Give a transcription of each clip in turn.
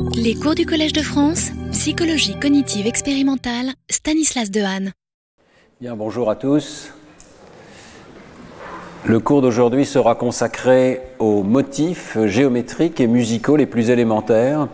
Les cours du Collège de France, psychologie cognitive expérimentale, Stanislas Dehaene. Bien, bonjour à tous. Le cours d'aujourd'hui sera consacré aux motifs géométriques et musicaux les plus élémentaires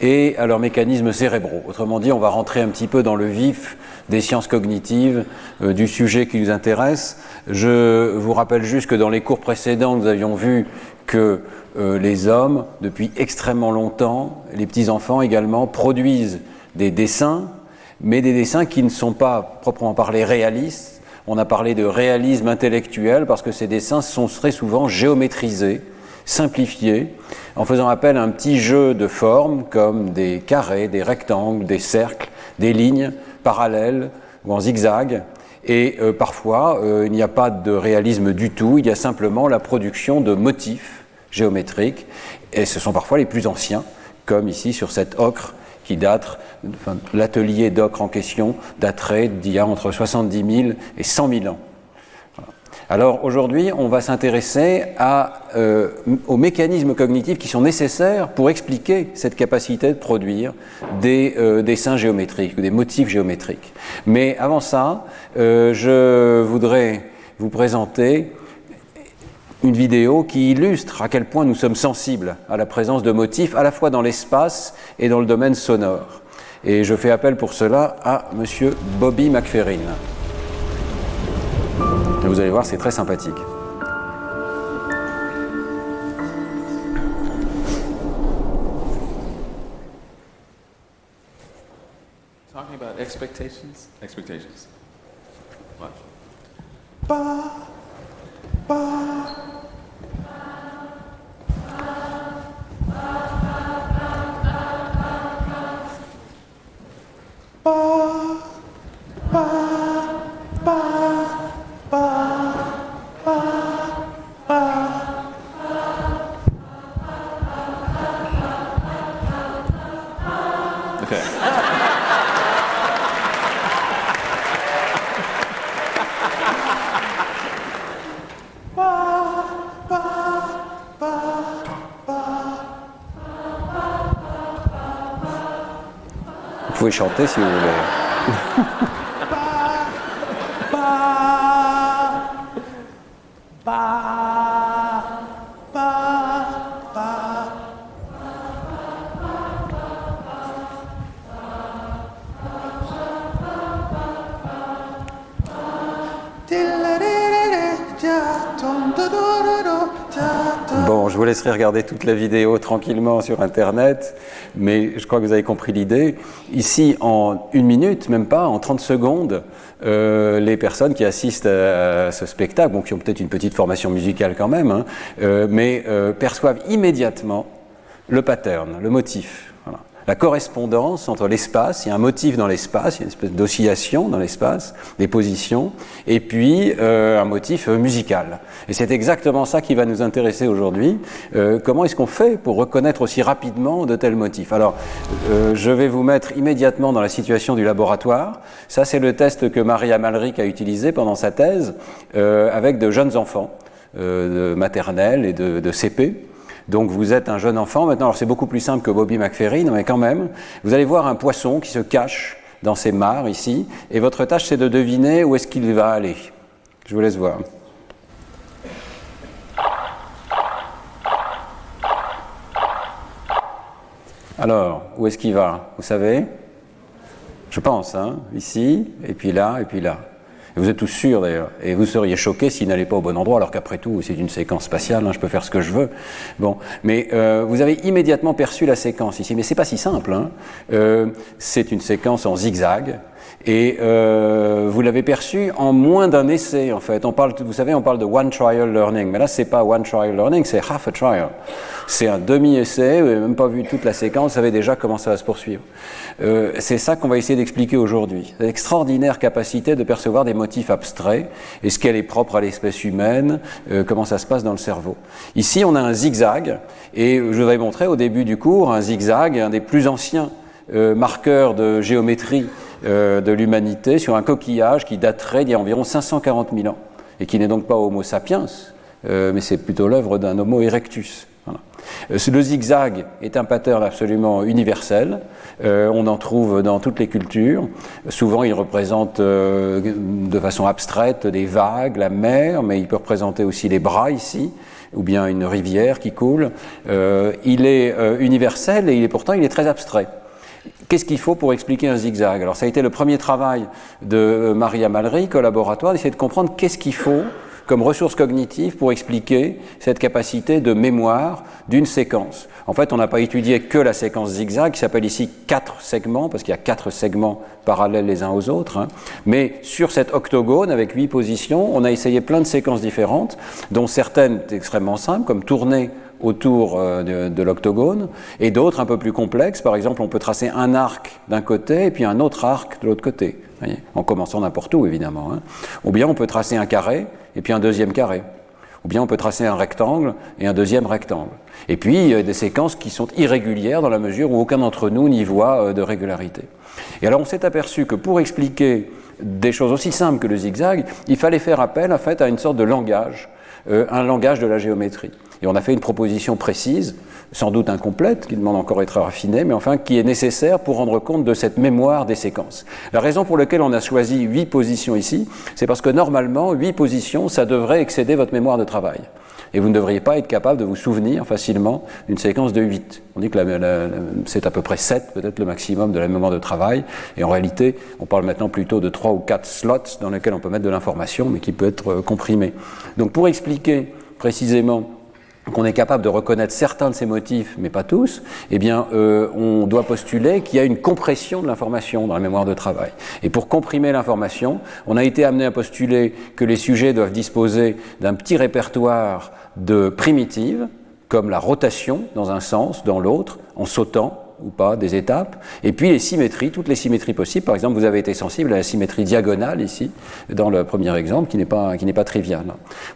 et à leurs mécanismes cérébraux. Autrement dit, on va rentrer un petit peu dans le vif des sciences cognitives, euh, du sujet qui nous intéresse. Je vous rappelle juste que dans les cours précédents, nous avions vu que euh, les hommes, depuis extrêmement longtemps, les petits-enfants également, produisent des dessins, mais des dessins qui ne sont pas proprement parlés réalistes. On a parlé de réalisme intellectuel parce que ces dessins sont très souvent géométrisés, simplifiés, en faisant appel à un petit jeu de formes comme des carrés, des rectangles, des cercles, des lignes parallèles ou en zigzag. Et euh, parfois, euh, il n'y a pas de réalisme du tout, il y a simplement la production de motifs géométriques, et ce sont parfois les plus anciens, comme ici sur cette ocre qui date, l'atelier d'ocre en question daterait d'il y a entre 70 000 et 100 000 ans. Alors aujourd'hui, on va s'intéresser euh, aux mécanismes cognitifs qui sont nécessaires pour expliquer cette capacité de produire des euh, dessins géométriques ou des motifs géométriques. Mais avant ça, euh, je voudrais vous présenter une vidéo qui illustre à quel point nous sommes sensibles à la présence de motifs à la fois dans l'espace et dans le domaine sonore. Et je fais appel pour cela à monsieur Bobby McFerrin. Et vous allez voir, c'est très sympathique. Talking about expectations? Expectations. Watch. Okay. Pouvez chanter si vous voulez. laisserai regarder toute la vidéo tranquillement sur Internet, mais je crois que vous avez compris l'idée. Ici, en une minute, même pas, en 30 secondes, euh, les personnes qui assistent à ce spectacle, qui ont peut-être une petite formation musicale quand même, hein, euh, mais euh, perçoivent immédiatement le pattern, le motif. La correspondance entre l'espace, il y a un motif dans l'espace, il y a une espèce d'oscillation dans l'espace, des positions, et puis euh, un motif euh, musical. Et c'est exactement ça qui va nous intéresser aujourd'hui. Euh, comment est-ce qu'on fait pour reconnaître aussi rapidement de tels motifs? Alors, euh, je vais vous mettre immédiatement dans la situation du laboratoire. Ça, c'est le test que Maria Malric a utilisé pendant sa thèse euh, avec de jeunes enfants euh, de maternelle et de, de CP. Donc vous êtes un jeune enfant maintenant, alors c'est beaucoup plus simple que Bobby McFerrin, mais quand même, vous allez voir un poisson qui se cache dans ces mares ici, et votre tâche c'est de deviner où est-ce qu'il va aller. Je vous laisse voir. Alors, où est-ce qu'il va? Vous savez? Je pense, hein Ici, et puis là, et puis là. Vous êtes tous sûrs d'ailleurs. Et vous seriez choqués s'il n'allait pas au bon endroit, alors qu'après tout, c'est une séquence spatiale, hein, je peux faire ce que je veux. Bon, mais euh, vous avez immédiatement perçu la séquence ici. Mais c'est pas si simple. Hein. Euh, c'est une séquence en zigzag. Et euh, vous l'avez perçu en moins d'un essai, en fait. On parle, vous savez, on parle de one trial learning, mais là, c'est pas one trial learning, c'est half a trial. C'est un demi-essai. Vous n'avez même pas vu toute la séquence, vous savez déjà comment ça va se poursuivre. Euh, c'est ça qu'on va essayer d'expliquer aujourd'hui. L'extraordinaire capacité de percevoir des motifs abstraits et ce qu'elle est propre à l'espèce humaine, euh, comment ça se passe dans le cerveau. Ici, on a un zigzag, et je vais montrer au début du cours un zigzag, un des plus anciens euh, marqueurs de géométrie de l'humanité sur un coquillage qui daterait d'il y a environ 540 000 ans et qui n'est donc pas Homo sapiens, euh, mais c'est plutôt l'œuvre d'un Homo erectus. Euh, Le zigzag est un pattern absolument universel. Euh, on en trouve dans toutes les cultures. Souvent, il représente euh, de façon abstraite des vagues, la mer, mais il peut représenter aussi les bras ici, ou bien une rivière qui coule. Euh, il est euh, universel et il est pourtant il est très abstrait. Qu'est-ce qu'il faut pour expliquer un zigzag? Alors ça a été le premier travail de euh, Maria Malry, collaboratoire, d'essayer de comprendre qu'est-ce qu'il faut comme ressource cognitive pour expliquer cette capacité de mémoire d'une séquence. En fait, on n'a pas étudié que la séquence zigzag, qui s'appelle ici quatre segments, parce qu'il y a quatre segments parallèles les uns aux autres. hein. Mais sur cet octogone, avec huit positions, on a essayé plein de séquences différentes, dont certaines extrêmement simples, comme tourner autour euh, de, de l'octogone, et d'autres un peu plus complexes. Par exemple, on peut tracer un arc d'un côté et puis un autre arc de l'autre côté, en commençant n'importe où évidemment. hein. Ou bien on peut tracer un carré et puis un deuxième carré. Ou bien on peut tracer un rectangle et un deuxième rectangle. Et puis il y a des séquences qui sont irrégulières dans la mesure où aucun d'entre nous n'y voit euh, de régularité. Et alors on s'est aperçu que pour expliquer des choses aussi simples que le zigzag, il fallait faire appel en fait à une sorte de langage, euh, un langage de la géométrie. Et on a fait une proposition précise, sans doute incomplète, qui demande encore à être raffinée, mais enfin qui est nécessaire pour rendre compte de cette mémoire des séquences. La raison pour laquelle on a choisi huit positions ici, c'est parce que normalement, huit positions, ça devrait excéder votre mémoire de travail. Et vous ne devriez pas être capable de vous souvenir facilement d'une séquence de 8. On dit que c'est à peu près 7, peut-être le maximum de la mémoire de travail. Et en réalité, on parle maintenant plutôt de 3 ou 4 slots dans lesquels on peut mettre de l'information, mais qui peut être euh, comprimée. Donc pour expliquer précisément qu'on est capable de reconnaître certains de ces motifs, mais pas tous, eh bien, euh, on doit postuler qu'il y a une compression de l'information dans la mémoire de travail. Et pour comprimer l'information, on a été amené à postuler que les sujets doivent disposer d'un petit répertoire de primitives, comme la rotation dans un sens, dans l'autre, en sautant ou pas des étapes, et puis les symétries, toutes les symétries possibles. Par exemple, vous avez été sensible à la symétrie diagonale ici, dans le premier exemple, qui n'est pas, pas trivial.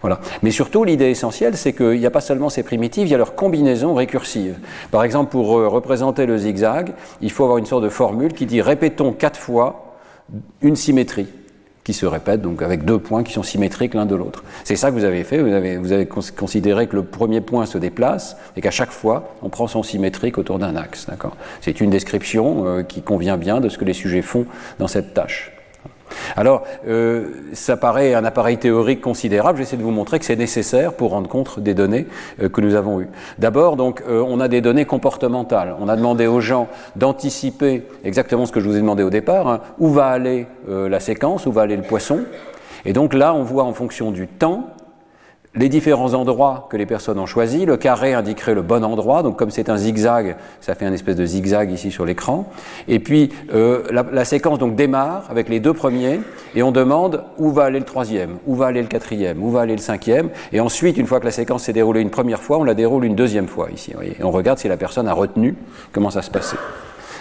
Voilà. Mais surtout, l'idée essentielle, c'est qu'il n'y a pas seulement ces primitives, il y a leur combinaison récursive. Par exemple, pour euh, représenter le zigzag, il faut avoir une sorte de formule qui dit répétons quatre fois une symétrie qui se répète, donc avec deux points qui sont symétriques l'un de l'autre. C'est ça que vous avez fait, vous avez, vous avez cons- considéré que le premier point se déplace et qu'à chaque fois, on prend son symétrique autour d'un axe. d'accord? C'est une description euh, qui convient bien de ce que les sujets font dans cette tâche. Alors, euh, ça paraît un appareil théorique considérable. J'essaie de vous montrer que c'est nécessaire pour rendre compte des données euh, que nous avons eues. D'abord, donc, euh, on a des données comportementales. On a demandé aux gens d'anticiper exactement ce que je vous ai demandé au départ. hein. où va aller la séquence, où va aller le poisson? Et donc là, on voit en fonction du temps les différents endroits que les personnes ont choisis. Le carré indiquerait le bon endroit, donc comme c'est un zigzag, ça fait une espèce de zigzag ici sur l'écran. Et puis euh, la, séquence donc démarre avec les deux premiers, et on demande où va aller le troisième, où va aller le quatrième, où va aller le cinquième. Et ensuite, une fois que la séquence s'est déroulée une première fois, on la déroule une deuxième fois ici. Et on regarde si la personne a retenu comment ça se passait.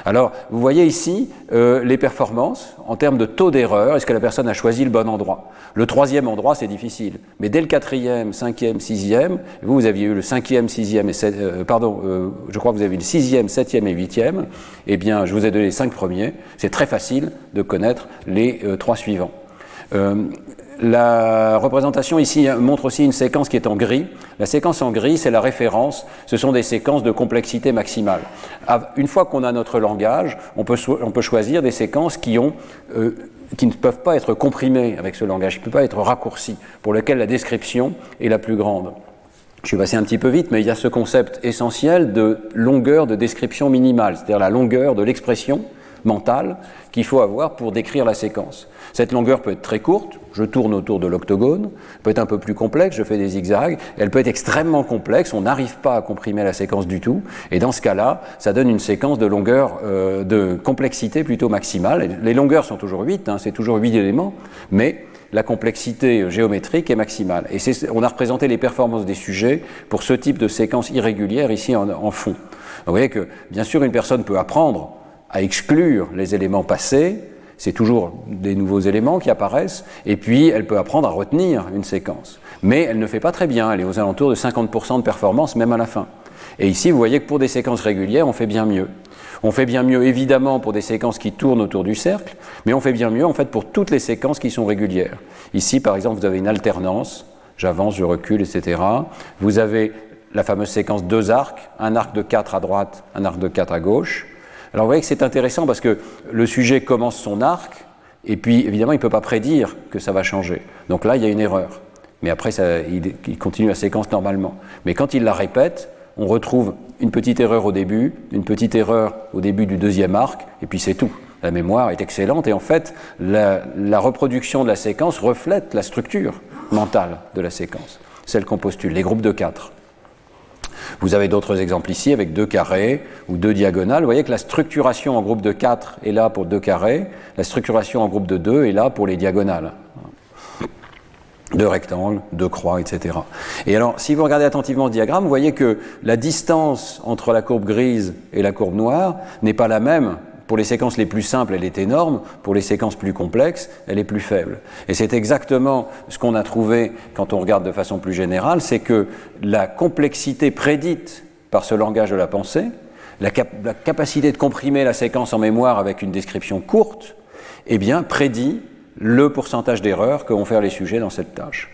Alors, vous voyez ici euh, les performances en termes de taux d'erreur. Est-ce que la personne a choisi le bon endroit? Le troisième endroit, c'est difficile. Mais dès le quatrième, cinquième, sixième, vous, vous aviez eu le cinquième, sixième et sept, euh, pardon, euh, je crois que vous avez eu le sixième, septième et huitième. Eh bien, je vous ai donné les cinq premiers. C'est très facile de connaître les euh, trois suivants. La représentation ici montre aussi une séquence qui est en gris. La séquence en gris, c'est la référence. Ce sont des séquences de complexité maximale. Une fois qu'on a notre langage, on peut, on peut choisir des séquences qui, ont, euh, qui ne peuvent pas être comprimées avec ce langage, qui ne peuvent pas être raccourcies, pour lesquelles la description est la plus grande. Je suis passé un petit peu vite, mais il y a ce concept essentiel de longueur de description minimale, c'est-à-dire la longueur de l'expression mentale qu'il faut avoir pour décrire la séquence. Cette longueur peut être très courte, je tourne autour de l'octogone, peut être un peu plus complexe, je fais des zigzags, elle peut être extrêmement complexe, on n'arrive pas à comprimer la séquence du tout, et dans ce cas-là, ça donne une séquence de longueur, euh, de complexité plutôt maximale. Les longueurs sont toujours 8, c'est toujours 8 éléments, mais la complexité géométrique est maximale. Et on a représenté les performances des sujets pour ce type de séquence irrégulière ici en, fond. Vous voyez que, bien sûr, une personne peut apprendre à exclure les éléments passés, c'est toujours des nouveaux éléments qui apparaissent, et puis elle peut apprendre à retenir une séquence. Mais elle ne fait pas très bien, elle est aux alentours de 50% de performance, même à la fin. Et ici, vous voyez que pour des séquences régulières, on fait bien mieux. On fait bien mieux évidemment pour des séquences qui tournent autour du cercle, mais on fait bien mieux en fait pour toutes les séquences qui sont régulières. Ici, par exemple, vous avez une alternance, j'avance, je recule, etc. Vous avez la fameuse séquence deux arcs, un arc de 4 à droite, un arc de 4 à gauche. Alors vous voyez que c'est intéressant parce que le sujet commence son arc, et puis évidemment il ne peut pas prédire que ça va changer. Donc là, il y a une erreur. Mais après, ça, il, continue la séquence normalement. Mais quand il la répète, on retrouve une petite erreur au début, une petite erreur au début du deuxième arc, et puis c'est tout. La mémoire est excellente et en fait, la, reproduction de la séquence reflète la structure mentale de la séquence, celle qu'on postule, les groupes de 4. Vous avez d'autres exemples ici avec deux carrés ou deux diagonales. Vous voyez que la structuration en groupe de 4 est là pour deux carrés, la structuration en groupe de 2 est là pour les diagonales deux rectangles, deux croix, etc. Et alors, si vous regardez attentivement le diagramme, vous voyez que la distance entre la courbe grise et la courbe noire n'est pas la même. Pour les séquences les plus simples, elle est énorme. Pour les séquences plus complexes, elle est plus faible. Et c'est exactement ce qu'on a trouvé quand on regarde de façon plus générale, c'est que la complexité prédite par ce langage de la pensée, la, cap la capacité de comprimer la séquence en mémoire avec une description courte, eh bien, prédit le pourcentage d'erreurs que vont faire les sujets dans cette tâche.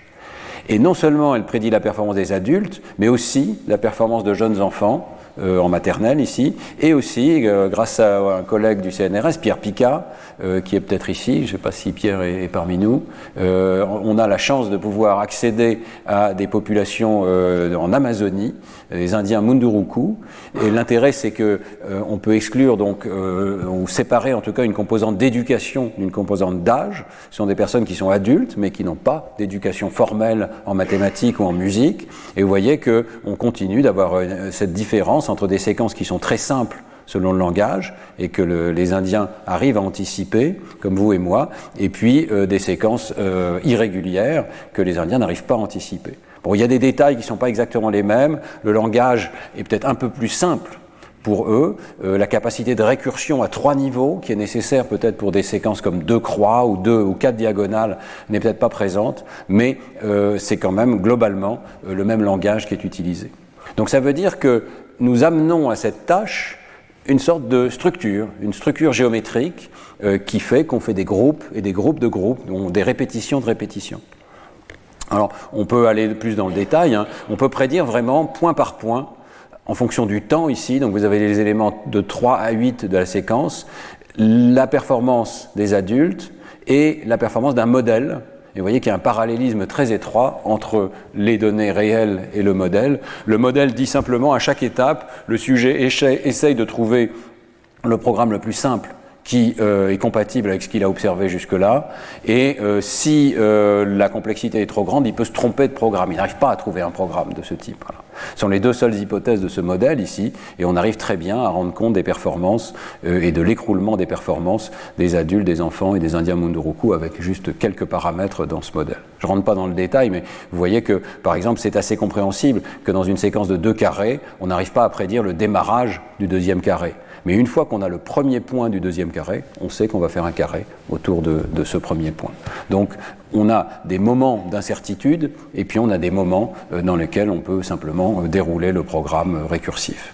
Et non seulement elle prédit la performance des adultes, mais aussi la performance de jeunes enfants euh, en maternelle ici, et aussi, euh, grâce à un collègue du CNRS, Pierre Picat, euh, qui est peut-être ici, je ne sais pas si Pierre est, parmi nous, on a la chance de pouvoir accéder à des populations en Amazonie, les Indiens Munduruku, et l'intérêt c'est que on peut exclure donc ou séparer en tout cas une composante d'éducation d'une composante d'âge. Ce sont des personnes qui sont adultes mais qui n'ont pas d'éducation formelle en mathématiques ou en musique, et vous voyez que on continue d'avoir cette différence entre des séquences qui sont très simples selon le langage, et que le, les Indiens arrivent à anticiper, comme vous et moi, et puis euh, des séquences euh, irrégulières que les Indiens n'arrivent pas à anticiper. Bon, il y a des détails qui ne sont pas exactement les mêmes, le langage est peut-être un peu plus simple pour eux, euh, la capacité de récursion à trois niveaux, qui est nécessaire peut-être pour des séquences comme deux croix ou deux ou quatre diagonales, n'est peut-être pas présente, mais euh, c'est quand même globalement euh, le même langage qui est utilisé. Donc ça veut dire que nous amenons à cette tâche une sorte de structure, une structure géométrique euh, qui fait qu'on fait des groupes et des groupes de groupes, donc des répétitions de répétitions. Alors, on peut aller plus dans le détail, hein. on peut prédire vraiment point par point, en fonction du temps ici, donc vous avez les éléments de 3 à 8 de la séquence, la performance des adultes et la performance d'un modèle et vous voyez qu'il y a un parallélisme très étroit entre les données réelles et le modèle. Le modèle dit simplement à chaque étape, le sujet essaye de trouver le programme le plus simple qui euh, est compatible avec ce qu'il a observé jusque-là. Et euh, si euh, la complexité est trop grande, il peut se tromper de programme. Il n'arrive pas à trouver un programme de ce type. Voilà. Ce sont les deux seules hypothèses de ce modèle ici, et on arrive très bien à rendre compte des performances euh, et de l'écroulement des performances des adultes, des enfants et des Indiens Munduruku avec juste quelques paramètres dans ce modèle. Je ne rentre pas dans le détail, mais vous voyez que, par exemple, c'est assez compréhensible que dans une séquence de deux carrés, on n'arrive pas à prédire le démarrage du deuxième carré. Mais une fois qu'on a le premier point du deuxième carré, on sait qu'on va faire un carré autour de, ce premier point. Donc on a des moments d'incertitude et puis on a des moments euh, dans lesquels on peut simplement euh, dérouler le programme euh, récursif.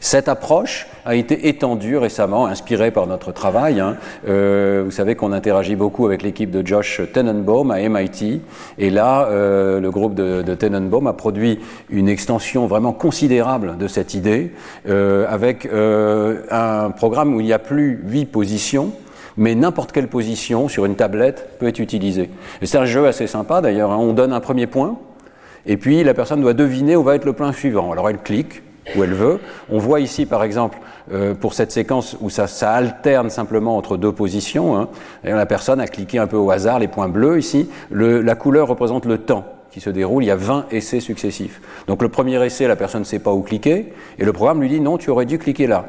Cette approche a été étendue récemment, inspirée par notre travail. Hein. Euh, vous savez qu'on interagit beaucoup avec l'équipe de Josh Tenenbaum à MIT. Et là, euh, le groupe de, Tenenbaum a produit une extension vraiment considérable de cette idée, euh, avec un programme où il n'y a plus huit positions, mais n'importe quelle position sur une tablette peut être utilisée. C'est un jeu assez sympa d'ailleurs. Hein. On donne un premier point, et puis la personne doit deviner où va être le point suivant. Alors elle clique où elle veut. On voit ici, par exemple, euh, pour cette séquence où ça, ça, alterne simplement entre deux positions, hein, la personne a cliqué un peu au hasard, les points bleus ici, le, la couleur représente le temps qui se déroule, il y a 20 essais successifs. Donc le premier essai, la personne ne sait pas où cliquer, et le programme lui dit non, tu aurais dû cliquer là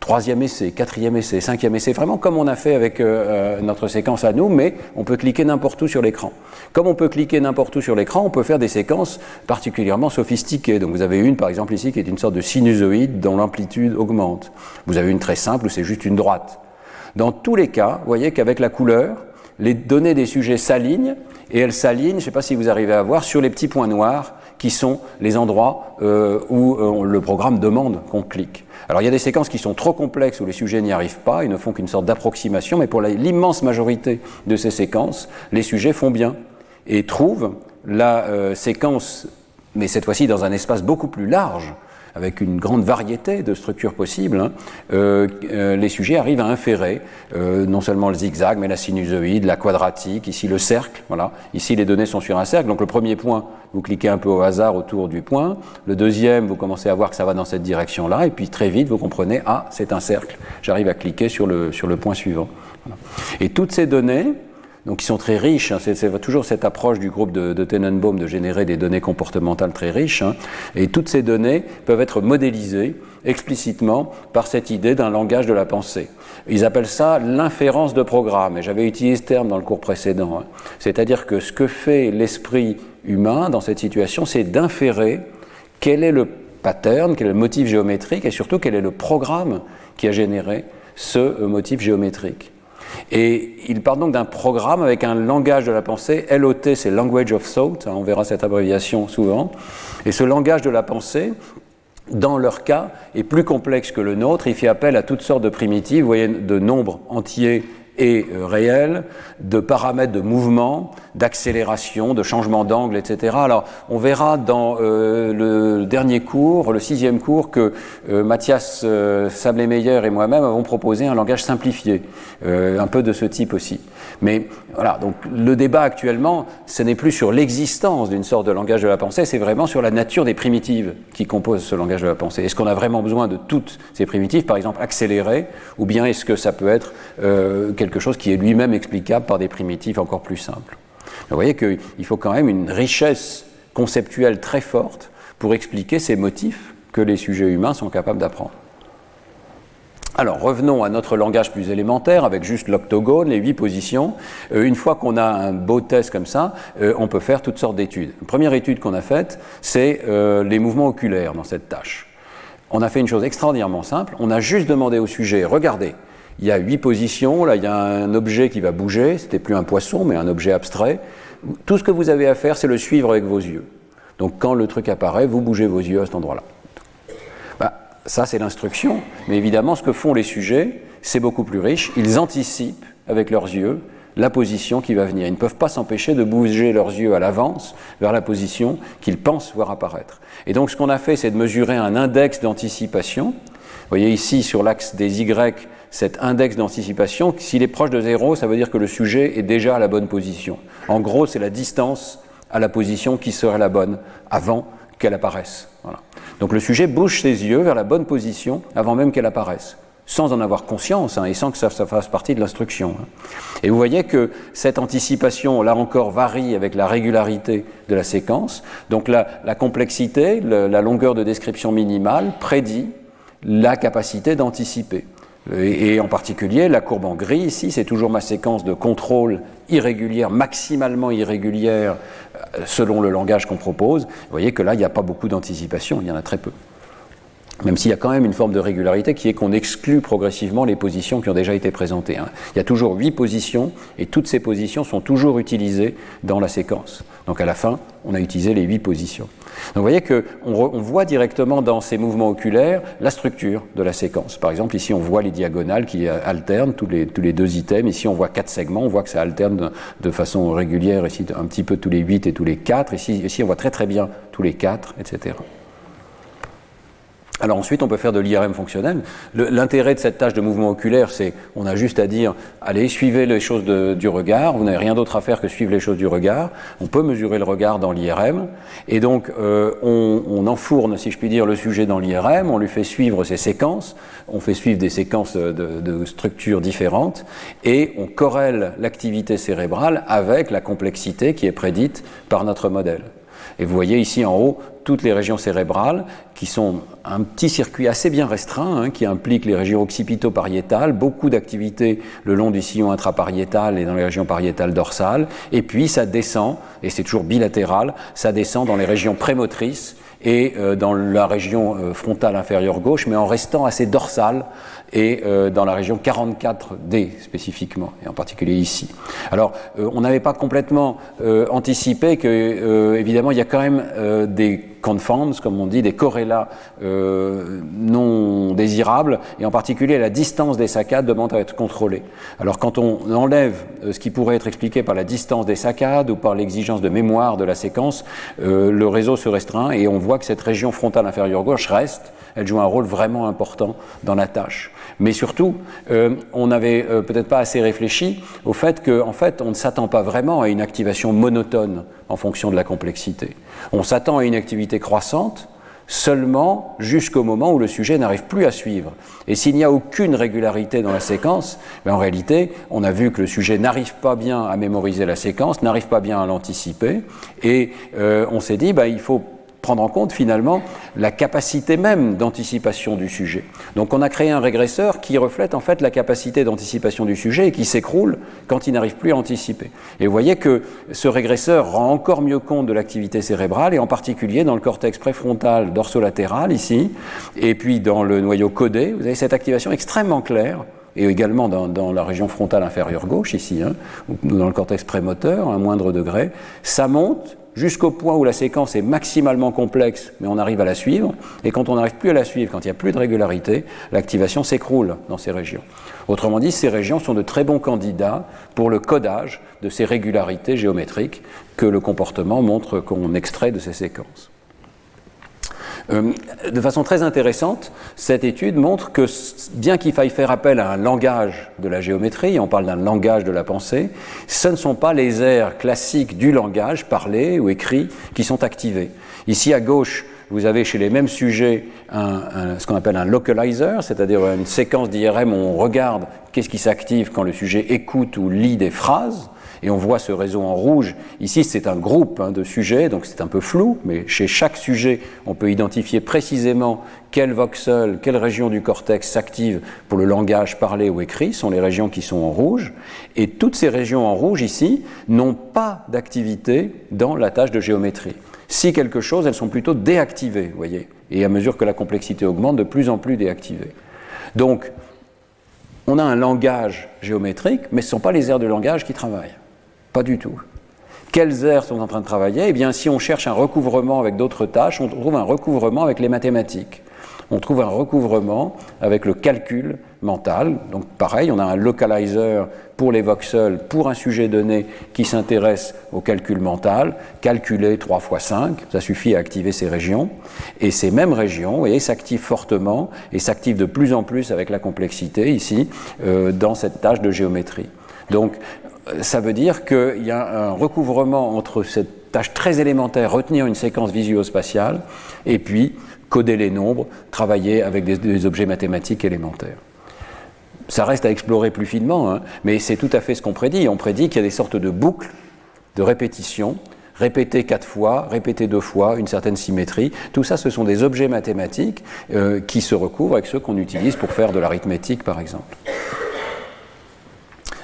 troisième essai, quatrième essai, cinquième essai, vraiment comme on a fait avec euh, notre séquence à nous, mais on peut cliquer n'importe où sur l'écran. Comme on peut cliquer n'importe où sur l'écran, on peut faire des séquences particulièrement sophistiquées. Donc vous avez une par exemple ici qui est une sorte de sinusoïde dont l'amplitude augmente. Vous avez une très simple où c'est juste une droite. Dans tous les cas, vous voyez qu'avec la couleur, les données des sujets s'alignent et elles s'alignent, je ne sais pas si vous arrivez à voir, sur les petits points noirs qui sont les endroits euh, où euh, le programme demande qu'on clique. Alors il y a des séquences qui sont trop complexes où les sujets n'y arrivent pas, ils ne font qu'une sorte d'approximation, mais pour l'immense majorité de ces séquences, les sujets font bien et trouvent la euh, séquence mais cette fois-ci dans un espace beaucoup plus large, avec une grande variété de structures possibles, hein, euh, euh, les sujets arrivent à inférer euh, non seulement le zigzag, mais la sinusoïde, la quadratique, ici le cercle. Voilà. Ici, les données sont sur un cercle. Donc le premier point, vous cliquez un peu au hasard autour du point. Le deuxième, vous commencez à voir que ça va dans cette direction-là. Et puis très vite, vous comprenez, ah, c'est un cercle. J'arrive à cliquer sur le, sur le point suivant. Et toutes ces données, donc ils sont très riches. Hein. c'est toujours cette approche du groupe de, Tenenbaum de générer des données comportementales très riches. Hein. et toutes ces données peuvent être modélisées explicitement par cette idée d'un langage de la pensée. Ils appellent ça l'inférence de programme. Et j'avais utilisé ce terme dans le cours précédent. Hein. C'est-à-dire que ce que fait l'esprit humain dans cette situation, c'est d'inférer quel est le pattern, quel est le motif géométrique et surtout quel est le programme qui a généré ce euh, motif géométrique. Et il part donc d'un programme avec un langage de la pensée. LOT, c'est Language of Thought, hein, on verra cette abréviation souvent. Et ce langage de la pensée, dans leur cas, est plus complexe que le nôtre. Il fait appel à toutes sortes de primitives, vous voyez, de nombres entiers et euh, réel, de paramètres de mouvement, d'accélération, de changement d'angle, etc. Alors, on verra dans euh, le dernier cours, le sixième cours, que euh, Mathias euh, Sablemeyer et moi-même avons proposé un langage simplifié, un peu de ce type aussi. Mais voilà, donc le débat actuellement, ce n'est plus sur l'existence d'une sorte de langage de la pensée, c'est vraiment sur la nature des primitives qui composent ce langage de la pensée. Est-ce qu'on a vraiment besoin de toutes ces primitives, par exemple accélérées, ou bien est-ce que ça peut être quelque chose qui est lui-même explicable par des primitives encore plus simples? Vous voyez qu'il faut quand même une richesse conceptuelle très forte pour expliquer ces motifs que les sujets humains sont capables d'apprendre. Alors revenons à notre langage plus élémentaire avec juste l'octogone, les huit positions. Euh, une fois qu'on a un beau test comme ça, euh, on peut faire toutes sortes d'études. La première étude qu'on a faite, c'est euh, les mouvements oculaires dans cette tâche. On a fait une chose extraordinairement simple, on a juste demandé au sujet, regardez, il y a huit positions, là il y a un objet qui va bouger, c'était plus un poisson mais un objet abstrait. Tout ce que vous avez à faire, c'est le suivre avec vos yeux. Donc quand le truc apparaît, vous bougez vos yeux à cet endroit-là. Ça c'est l'instruction, mais évidemment ce que font les sujets, c'est beaucoup plus riche. Ils anticipent avec leurs yeux la position qui va venir. Ils ne peuvent pas s'empêcher de bouger leurs yeux à l'avance vers la position qu'ils pensent voir apparaître. Et donc ce qu'on a fait, c'est de mesurer un index d'anticipation. Vous voyez ici sur l'axe des Y, cet index d'anticipation. S'il est proche de zéro, ça veut dire que le sujet est déjà à la bonne position. En gros, c'est la distance à la position qui serait la bonne avant qu'elle apparaisse. Donc le sujet bouge ses yeux vers la bonne position avant même qu'elle apparaisse, sans en avoir conscience hein, et sans que ça, fasse partie de l'instruction. Hein. Et vous voyez que cette anticipation, là encore, varie avec la régularité de la séquence. Donc la, complexité, la longueur de description minimale prédit la capacité d'anticiper. Et, en particulier, la courbe en gris ici, c'est toujours ma séquence de contrôle irrégulière, maximalement irrégulière, euh, selon le langage qu'on propose. Vous voyez que là, il n'y a pas beaucoup d'anticipation, il y en a très peu. Même s'il y a quand même une forme de régularité qui est qu'on exclut progressivement les positions qui ont déjà été présentées. Hein. Il y a toujours huit positions et toutes ces positions sont toujours utilisées dans la séquence. Donc à la fin, on a utilisé les huit positions. Donc vous voyez qu'on on voit directement dans ces mouvements oculaires la structure de la séquence. Par exemple, ici on voit les diagonales qui alternent tous les, tous les deux items. Ici on voit quatre segments, on voit que ça alterne de, façon régulière, ici un petit peu tous les huit et tous les quatre. Ici, ici on voit très très bien tous les quatre, etc. Alors ensuite, on peut faire de l'IRM fonctionnel. L'intérêt de cette tâche de mouvement oculaire, c'est on a juste à dire, allez, suivez les choses du regard, vous n'avez rien d'autre à faire que suivre les choses du regard. On peut mesurer le regard dans l'IRM, et donc euh, on, enfourne, si je puis dire, le sujet dans l'IRM, on lui fait suivre ses séquences, on fait suivre des séquences de structures différentes, et on corrèle l'activité cérébrale avec la complexité qui est prédite par notre modèle. Et vous voyez ici en haut toutes les régions cérébrales qui sont un petit circuit assez bien restreint hein, qui implique les régions occipito-pariétales, beaucoup d'activités le long du sillon intrapariétal et dans les régions pariétales dorsales, et puis ça descend, et c'est toujours bilatéral, ça descend dans les régions prémotrices et euh, dans la région euh, frontale inférieure gauche, mais en restant assez dorsale et euh, dans la région 44D spécifiquement, et en particulier ici. Alors, on n'avait pas complètement anticipé que, évidemment, il y a quand même des confounds, comme on dit, des corrélats euh, non désirables, et en particulier la distance des saccades demande à être contrôlée. Alors quand on enlève euh, ce qui pourrait être expliqué par la distance des saccades ou par l'exigence de mémoire de la séquence, euh, le réseau se restreint et on voit que cette région frontale inférieure gauche reste, elle joue un rôle vraiment important dans la tâche. Mais surtout, euh, on n'avait euh, peut-être pas assez réfléchi au fait qu'en en fait, on ne s'attend pas vraiment à une activation monotone en fonction de la complexité. On s'attend à une activité croissante seulement jusqu'au moment où le sujet n'arrive plus à suivre. Et s'il n'y a aucune régularité dans la séquence, ben en réalité, on a vu que le sujet n'arrive pas bien à mémoriser la séquence, n'arrive pas bien à l'anticiper, et euh, on s'est dit, ben, il faut prendre en compte finalement la capacité même d'anticipation du sujet. Donc on a créé un régresseur qui reflète en fait la capacité d'anticipation du sujet et qui s'écroule quand il n'arrive plus à anticiper. Et vous voyez que ce régresseur rend encore mieux compte de l'activité cérébrale et en particulier dans le cortex préfrontal dorsolatéral ici et puis dans le noyau codé, vous avez cette activation extrêmement claire et également dans, la région frontale inférieure gauche ici, hein, dans le cortex prémoteur à un moindre degré, ça monte jusqu'au point où la séquence est maximalement complexe, mais on arrive à la suivre, et quand on n'arrive plus à la suivre, quand il n'y a plus de régularité, l'activation s'écroule dans ces régions. Autrement dit, ces régions sont de très bons candidats pour le codage de ces régularités géométriques que le comportement montre qu'on extrait de ces séquences. Euh, de façon très intéressante, cette étude montre que bien qu'il faille faire appel à un langage de la géométrie, on parle d'un langage de la pensée, ce ne sont pas les aires classiques du langage parlé ou écrit qui sont activés. Ici à gauche, vous avez chez les mêmes sujets ce qu'on appelle un localizer, c'est-à-dire une séquence d'IRM où on regarde qu'est-ce qui s'active quand le sujet écoute ou lit des phrases et on voit ce réseau en rouge. Ici, c'est un groupe hein, de sujets, donc c'est un peu flou, mais chez chaque sujet, on peut identifier précisément quel voxel, quelle région du cortex s'active pour le langage parlé ou écrit, sont les régions qui sont en rouge. Et toutes ces régions en rouge ici n'ont pas d'activité dans la tâche de géométrie. Si quelque chose, elles sont plutôt déactivées, vous voyez. Et à mesure que la complexité augmente, de plus en plus déactivées. Donc, on a un langage géométrique, mais ce ne sont pas les aires de langage qui travaillent. Pas du tout. Quelles aires sont en train de travailler? Eh bien, si on cherche un recouvrement avec d'autres tâches, on trouve un recouvrement avec les mathématiques. On trouve un recouvrement avec le calcul mental. Donc, pareil, on a un localizer pour les voxels, pour un sujet donné qui s'intéresse au calcul mental. Calculer 3 fois 5, ça suffit à activer ces régions. Et ces mêmes régions, s'activent fortement et s'activent de plus en plus avec la complexité ici euh, dans cette tâche de géométrie. Donc, ça veut dire qu'il y a un recouvrement entre cette tâche très élémentaire, retenir une séquence visuospatiale, et puis coder les nombres, travailler avec des, objets mathématiques élémentaires. Ça reste à explorer plus finement, hein, mais c'est tout à fait ce qu'on prédit. On prédit qu'il y a des sortes de boucles de répétition, répéter quatre fois, répéter deux fois, une certaine symétrie. Tout ça, ce sont des objets mathématiques euh, qui se recouvrent avec ceux qu'on utilise pour faire de l'arithmétique, par exemple.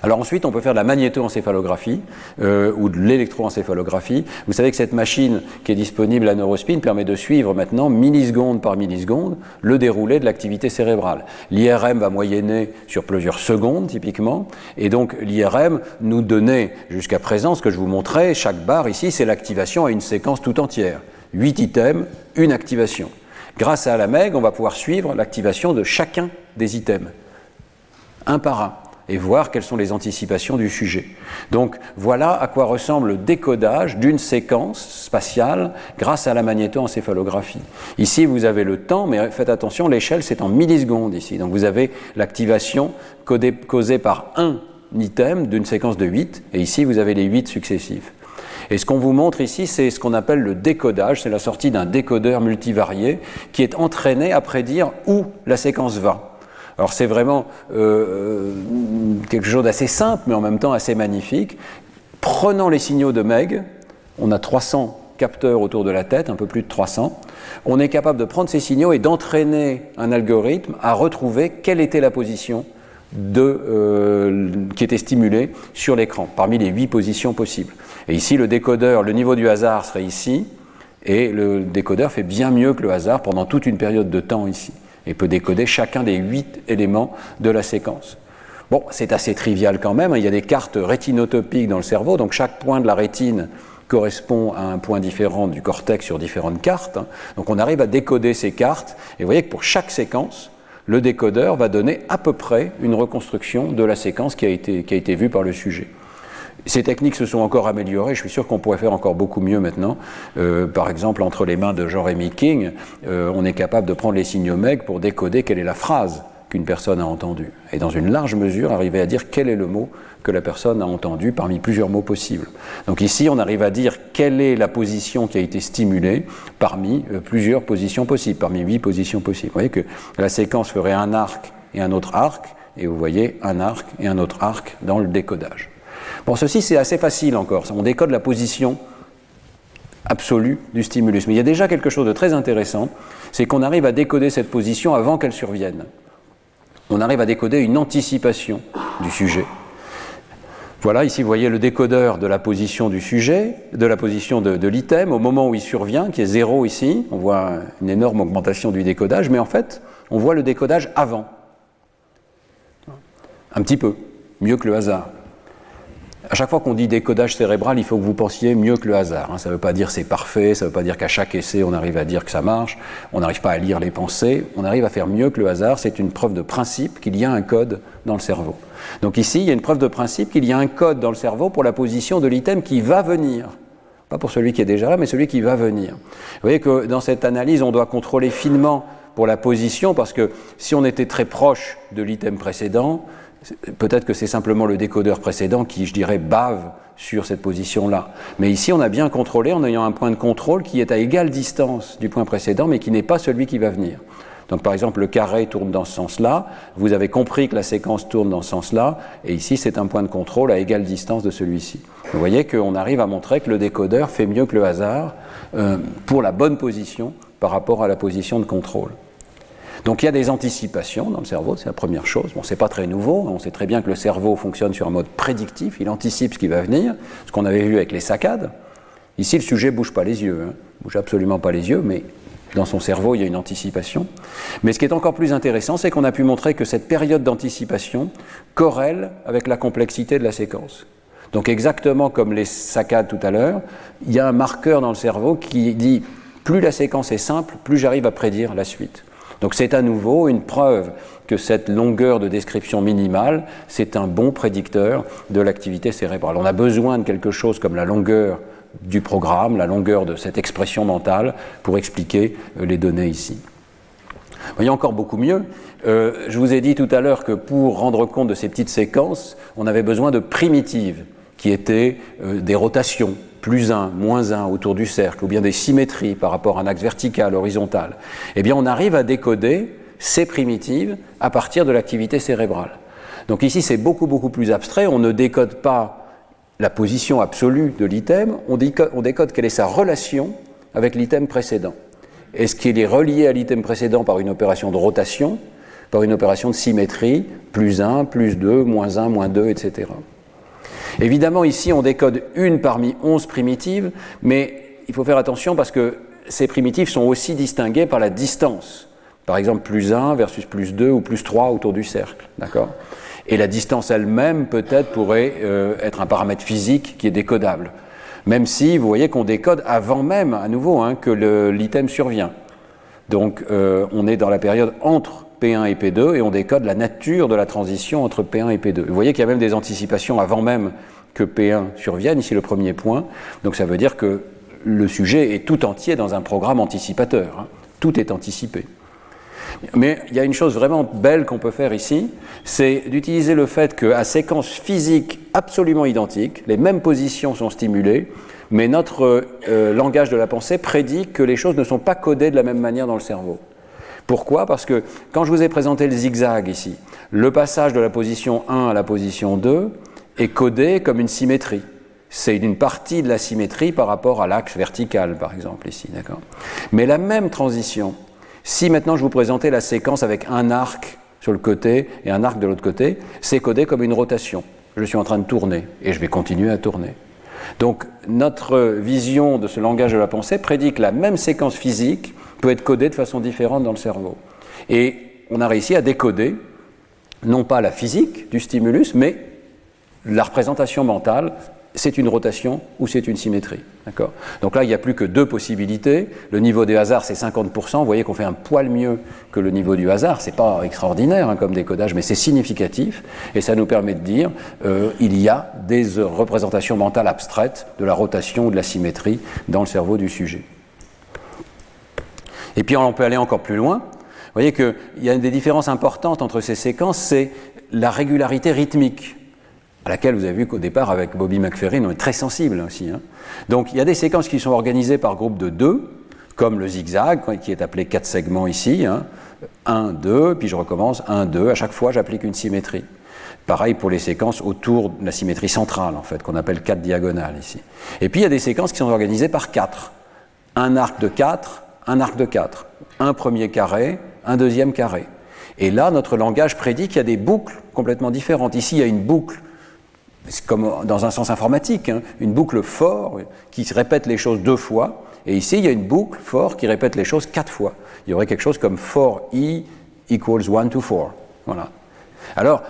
Alors ensuite, on peut faire de la magnétoencéphalographie euh, ou de l'électroencéphalographie. Vous savez que cette machine qui est disponible à Neurospin permet de suivre maintenant, milliseconde par milliseconde, le déroulé de l'activité cérébrale. L'IRM va moyenner sur plusieurs secondes typiquement, et donc l'IRM nous donnait jusqu'à présent ce que je vous montrais, chaque barre ici, c'est l'activation à une séquence tout entière. Huit items, une activation. Grâce à la MEG, on va pouvoir suivre l'activation de chacun des items, un par un et voir quelles sont les anticipations du sujet. Donc voilà à quoi ressemble le décodage d'une séquence spatiale grâce à la magnétoencéphalographie. Ici, vous avez le temps, mais faites attention, l'échelle c'est en millisecondes ici. Donc vous avez l'activation causée par un item d'une séquence de 8, et ici vous avez les 8 successifs. Et ce qu'on vous montre ici, c'est ce qu'on appelle le décodage, c'est la sortie d'un décodeur multivarié qui est entraîné à prédire où la séquence va. Alors c'est vraiment euh, euh, quelque chose d'assez simple, mais en même temps assez magnifique. Prenant les signaux de Meg, on a 300 capteurs autour de la tête, un peu plus de 300. On est capable de prendre ces signaux et d'entraîner un algorithme à retrouver quelle était la position euh, qui était stimulée sur l'écran, parmi les huit positions possibles. Et ici, le décodeur, le niveau du hasard serait ici, et le décodeur fait bien mieux que le hasard pendant toute une période de temps ici et peut décoder chacun des huit éléments de la séquence. Bon, c'est assez trivial quand même, hein. il y a des cartes rétinotopiques dans le cerveau, donc chaque point de la rétine correspond à un point différent du cortex sur différentes cartes. hein. Donc on arrive à décoder ces cartes, et vous voyez que pour chaque séquence, le décodeur va donner à peu près une reconstruction de la séquence qui a été, qui a été vue par le sujet. Ces techniques se sont encore améliorées, je suis sûr qu'on pourrait faire encore beaucoup mieux maintenant. Euh, par exemple, entre les mains de Jean-Rémy King, euh, on est capable de prendre les signaux MEG pour décoder quelle est la phrase qu'une personne a entendue. Et dans une large mesure, arriver à dire quel est le mot que la personne a entendu parmi plusieurs mots possibles. Donc ici, on arrive à dire quelle est la position qui a été stimulée parmi euh, plusieurs positions possibles, parmi huit positions possibles. Vous voyez que la séquence ferait un arc et un autre arc, et vous voyez un arc et un autre arc dans le décodage. Bon, ceci c'est assez facile encore. On décode la position absolue du stimulus. Mais il y a déjà quelque chose de très intéressant, c'est qu'on arrive à décoder cette position avant qu'elle survienne. On arrive à décoder une anticipation du sujet. Voilà, ici vous voyez le décodeur de la position du sujet, de la position de, de l'item au moment où il survient, qui est zéro ici. On voit une énorme augmentation du décodage, mais en fait, on voit le décodage avant. Un petit peu, mieux que le hasard. À chaque fois qu'on dit décodage cérébral, il faut que vous pensiez mieux que le hasard. hein. Ça ne veut pas dire c'est parfait, ça ne veut pas dire qu'à chaque essai on arrive à dire que ça marche, on n'arrive pas à lire les pensées, on arrive à faire mieux que le hasard. C'est une preuve de principe qu'il y a un code dans le cerveau. Donc ici, il y a une preuve de principe qu'il y a un code dans le cerveau pour la position de l'item qui va venir. Pas pour celui qui est déjà là, mais celui qui va venir. Vous voyez que dans cette analyse, on doit contrôler finement pour la position, parce que si on était très proche de l'item précédent, peut-être que c'est simplement le décodeur précédent qui, je dirais, bave sur cette position-là. Mais ici, on a bien contrôlé en ayant un point de contrôle qui est à égale distance du point précédent, mais qui n'est pas celui qui va venir. Donc par exemple, le carré tourne dans ce sens-là, vous avez compris que la séquence tourne dans ce sens-là, et ici c'est un point de contrôle à égale distance de celui-ci. Vous voyez qu'on arrive à montrer que le décodeur fait mieux que le hasard euh, pour la bonne position par rapport à la position de contrôle. Donc il y a des anticipations dans le cerveau, c'est la première chose. Bon, c'est pas très nouveau, on sait très bien que le cerveau fonctionne sur un mode prédictif, il anticipe ce qui va venir, ce qu'on avait vu avec les saccades. Ici, le sujet bouge pas les yeux, hein. bouge absolument pas les yeux, mais dans son cerveau, il y a une anticipation. Mais ce qui est encore plus intéressant, c'est qu'on a pu montrer que cette période d'anticipation corrèle avec la complexité de la séquence. Donc exactement comme les saccades tout à l'heure, il y a un marqueur dans le cerveau qui dit plus la séquence est simple, plus j'arrive à prédire la suite. Donc c'est à nouveau une preuve que cette longueur de description minimale, c'est un bon prédicteur de l'activité cérébrale. On a besoin de quelque chose comme la longueur du programme, la longueur de cette expression mentale pour expliquer euh, les données ici. A encore beaucoup mieux. Euh, je vous ai dit tout à l'heure que pour rendre compte de ces petites séquences, on avait besoin de primitives, qui étaient euh, des rotations, plus 1, moins 1 autour du cercle, ou bien des symétries par rapport à un axe vertical, horizontal. Eh bien, on arrive à décoder ces primitives à partir de l'activité cérébrale. Donc ici, c'est beaucoup, beaucoup plus abstrait. On ne décode pas la position absolue de l'item, on décode, on décode quelle est sa relation avec l'item précédent. Est-ce qu'il est relié à l'item précédent par une opération de rotation, par une opération de symétrie, plus 1, plus 2, moins 1, moins 2, etc. Évidemment, ici, on décode une parmi 11 primitives, mais il faut faire attention parce que ces primitives sont aussi distinguées par la distance. Par exemple, plus 1 versus plus 2 ou plus 3 autour du cercle. D'accord? Et la distance elle-même, peut-être, pourrait euh, être un paramètre physique qui est décodable. Même si, vous voyez qu'on décode avant même, à nouveau, hein, que l'item survient. Donc, euh, on est dans la période entre P1 et P2 et on décode la nature de la transition entre P1 et P2. Vous voyez qu'il y a même des anticipations avant même que P1 survienne, ici le premier point. Donc ça veut dire que le sujet est tout entier dans un programme anticipateur. Hein. Tout est anticipé. Mais il y a une chose vraiment belle qu'on peut faire ici, c'est d'utiliser le fait qu'à séquence physique absolument identique, les mêmes positions sont stimulées, mais notre euh, langage de la pensée prédit que les choses ne sont pas codées de la même manière dans le cerveau. Pourquoi? Parce que quand je vous ai présenté le zigzag ici, le passage de la position 1 à la position 2 est codé comme une symétrie. C'est une partie de la symétrie par rapport à l'axe vertical, par exemple, ici, d'accord? Mais la même transition, si maintenant je vous présentais la séquence avec un arc sur le côté et un arc de l'autre côté, c'est codé comme une rotation. Je suis en train de tourner et je vais continuer à tourner. Donc notre vision de ce langage de la pensée prédit que la même séquence physique peut être codée de façon différente dans le cerveau. Et on a réussi à décoder non pas la physique du stimulus, mais la représentation mentale c'est une rotation ou c'est une symétrie. Donc là, il n'y a plus que deux possibilités. Le niveau des hasards, c'est 50%. Vous voyez qu'on fait un poil mieux que le niveau du hasard. C'est pas extraordinaire hein, comme décodage, mais c'est significatif. Et ça nous permet de dire euh, il y a des représentations mentales abstraites de la rotation ou de la symétrie dans le cerveau du sujet. Et puis on peut aller encore plus loin. Vous voyez qu'il y a des différences importantes entre ces séquences, c'est la régularité rythmique à laquelle vous avez vu qu'au départ, avec Bobby McFerrin, on est très sensible aussi. Hein. Donc il y a des séquences qui sont organisées par groupe de deux, comme le zigzag, qui est appelé quatre segments ici. 1, 2, puis je recommence, 1, 2. À chaque fois, j'applique une symétrie. Pareil pour les séquences autour de la symétrie centrale, en fait, qu'on appelle 4 diagonales ici. Et puis il y a des séquences qui sont organisées par 4. Un arc de 4, un arc de 4. Un premier carré, un deuxième carré. Et là, notre langage prédit qu'il y a des boucles complètement différentes. Ici, il y a une boucle c'est comme dans un sens informatique, hein, une boucle for qui répète les choses deux fois, et ici il y a une boucle for qui répète les choses quatre fois. Il y aurait quelque chose comme for e equals 1 to 4. Voilà. Alors,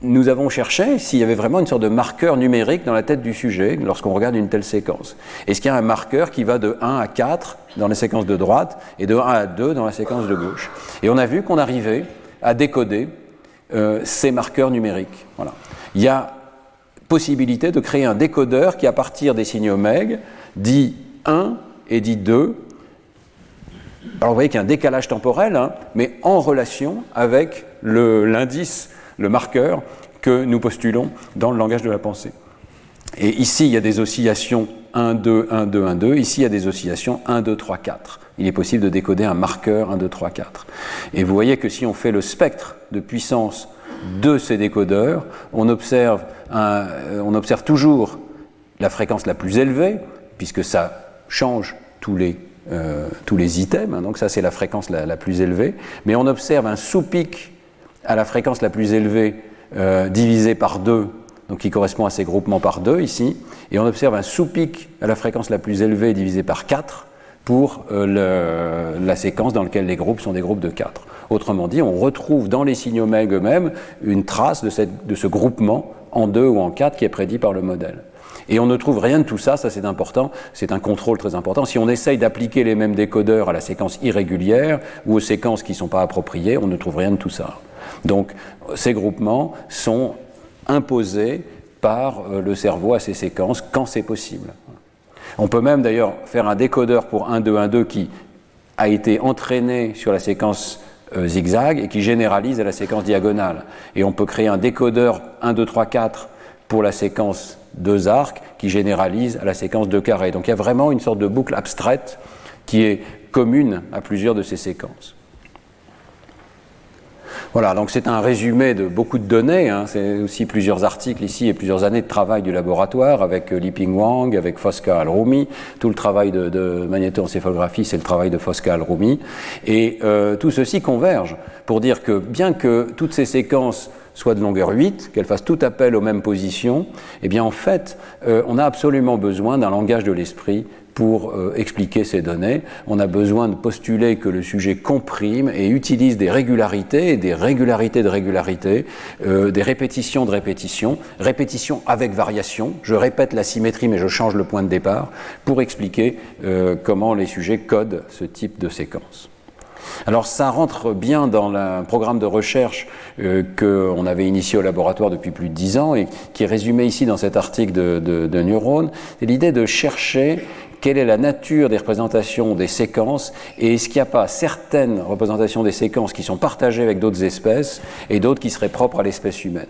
nous avons cherché s'il y avait vraiment une sorte de marqueur numérique dans la tête du sujet lorsqu'on regarde une telle séquence. Est-ce qu'il y a un marqueur qui va de 1 à 4 dans la séquence de droite et de 1 à 2 dans la séquence de gauche? Et on a vu qu'on arrivait à décoder euh, ces marqueurs numériques. Voilà. Il y a possibilité de créer un décodeur qui, à partir des signaux meg, dit 1 et dit 2. Alors vous voyez qu'il y a un décalage temporel, hein, mais en relation avec l'indice, le, marqueur que nous postulons dans le langage de la pensée. Et ici, il y a des oscillations 1, 2, 1, 2, 1, 2. Ici, il y a des oscillations 1, 2, 3, 4. Il est possible de décoder un marqueur 1, 2, 3, 4. Et vous voyez que si on fait le spectre de puissance de ces décodeurs, on observe, euh, on observe toujours la fréquence la plus élevée, puisque ça change tous les, euh, tous les items, hein, donc ça c'est la fréquence la, plus élevée, mais on observe un sous-pic à la fréquence la plus élevée euh, divisé par 2, donc qui correspond à ces groupements par 2 ici, et on observe un sous-pic à la fréquence la plus élevée divisé par 4 pour la séquence dans laquelle les groupes sont des groupes de 4. Autrement dit, on retrouve dans les signaux MEG eux-mêmes une trace de, ce groupement en deux ou en quatre qui est prédit par le modèle. Et on ne trouve rien de tout ça, ça c'est important, c'est un contrôle très important. Si on essaye d'appliquer les mêmes décodeurs à la séquence irrégulière ou aux séquences qui ne sont pas appropriées, on ne trouve rien de tout ça. Donc ces groupements sont imposés par euh, le cerveau à ces séquences quand c'est possible. On peut même d'ailleurs faire un décodeur pour 1, 2, 1, 2 qui a été entraîné sur la séquence euh, zigzag et qui généralise à la séquence diagonale. Et on peut créer un décodeur 1, 2, 3, 4 pour la séquence deux arcs qui généralise à la séquence deux carrés. Donc il y a vraiment une sorte de boucle abstraite qui est commune à plusieurs de ces séquences. Voilà, donc c'est un résumé de beaucoup de données. Hein. C'est aussi plusieurs articles ici et plusieurs années de travail du laboratoire avec euh, Liping Wang, avec Fosca Al-Rumi. Tout le travail de, de c'est le travail de Fosca Al-Rumi. Et euh, tout ceci converge pour dire que bien que toutes ces séquences soient de longueur 8, qu'elles fassent tout appel aux mêmes positions, eh bien en fait, euh, on a absolument besoin d'un langage de l'esprit pour euh, expliquer ces données. On a besoin de postuler que le sujet comprime et utilise des régularités, des régularités de régularités, euh, des répétitions de répétitions, répétitions avec variation. Je répète la symétrie mais je change le point de départ pour expliquer euh, comment les sujets codent ce type de séquence. Alors ça rentre bien dans un programme de recherche qu'on avait initié au laboratoire depuis plus de dix ans et qui est résumé ici dans cet article de, de, de Neurone. C'est l'idée de chercher quelle est la nature des représentations des séquences et est-ce qu'il n'y a pas certaines représentations des séquences qui sont partagées avec d'autres espèces et d'autres qui seraient propres à l'espèce humaine?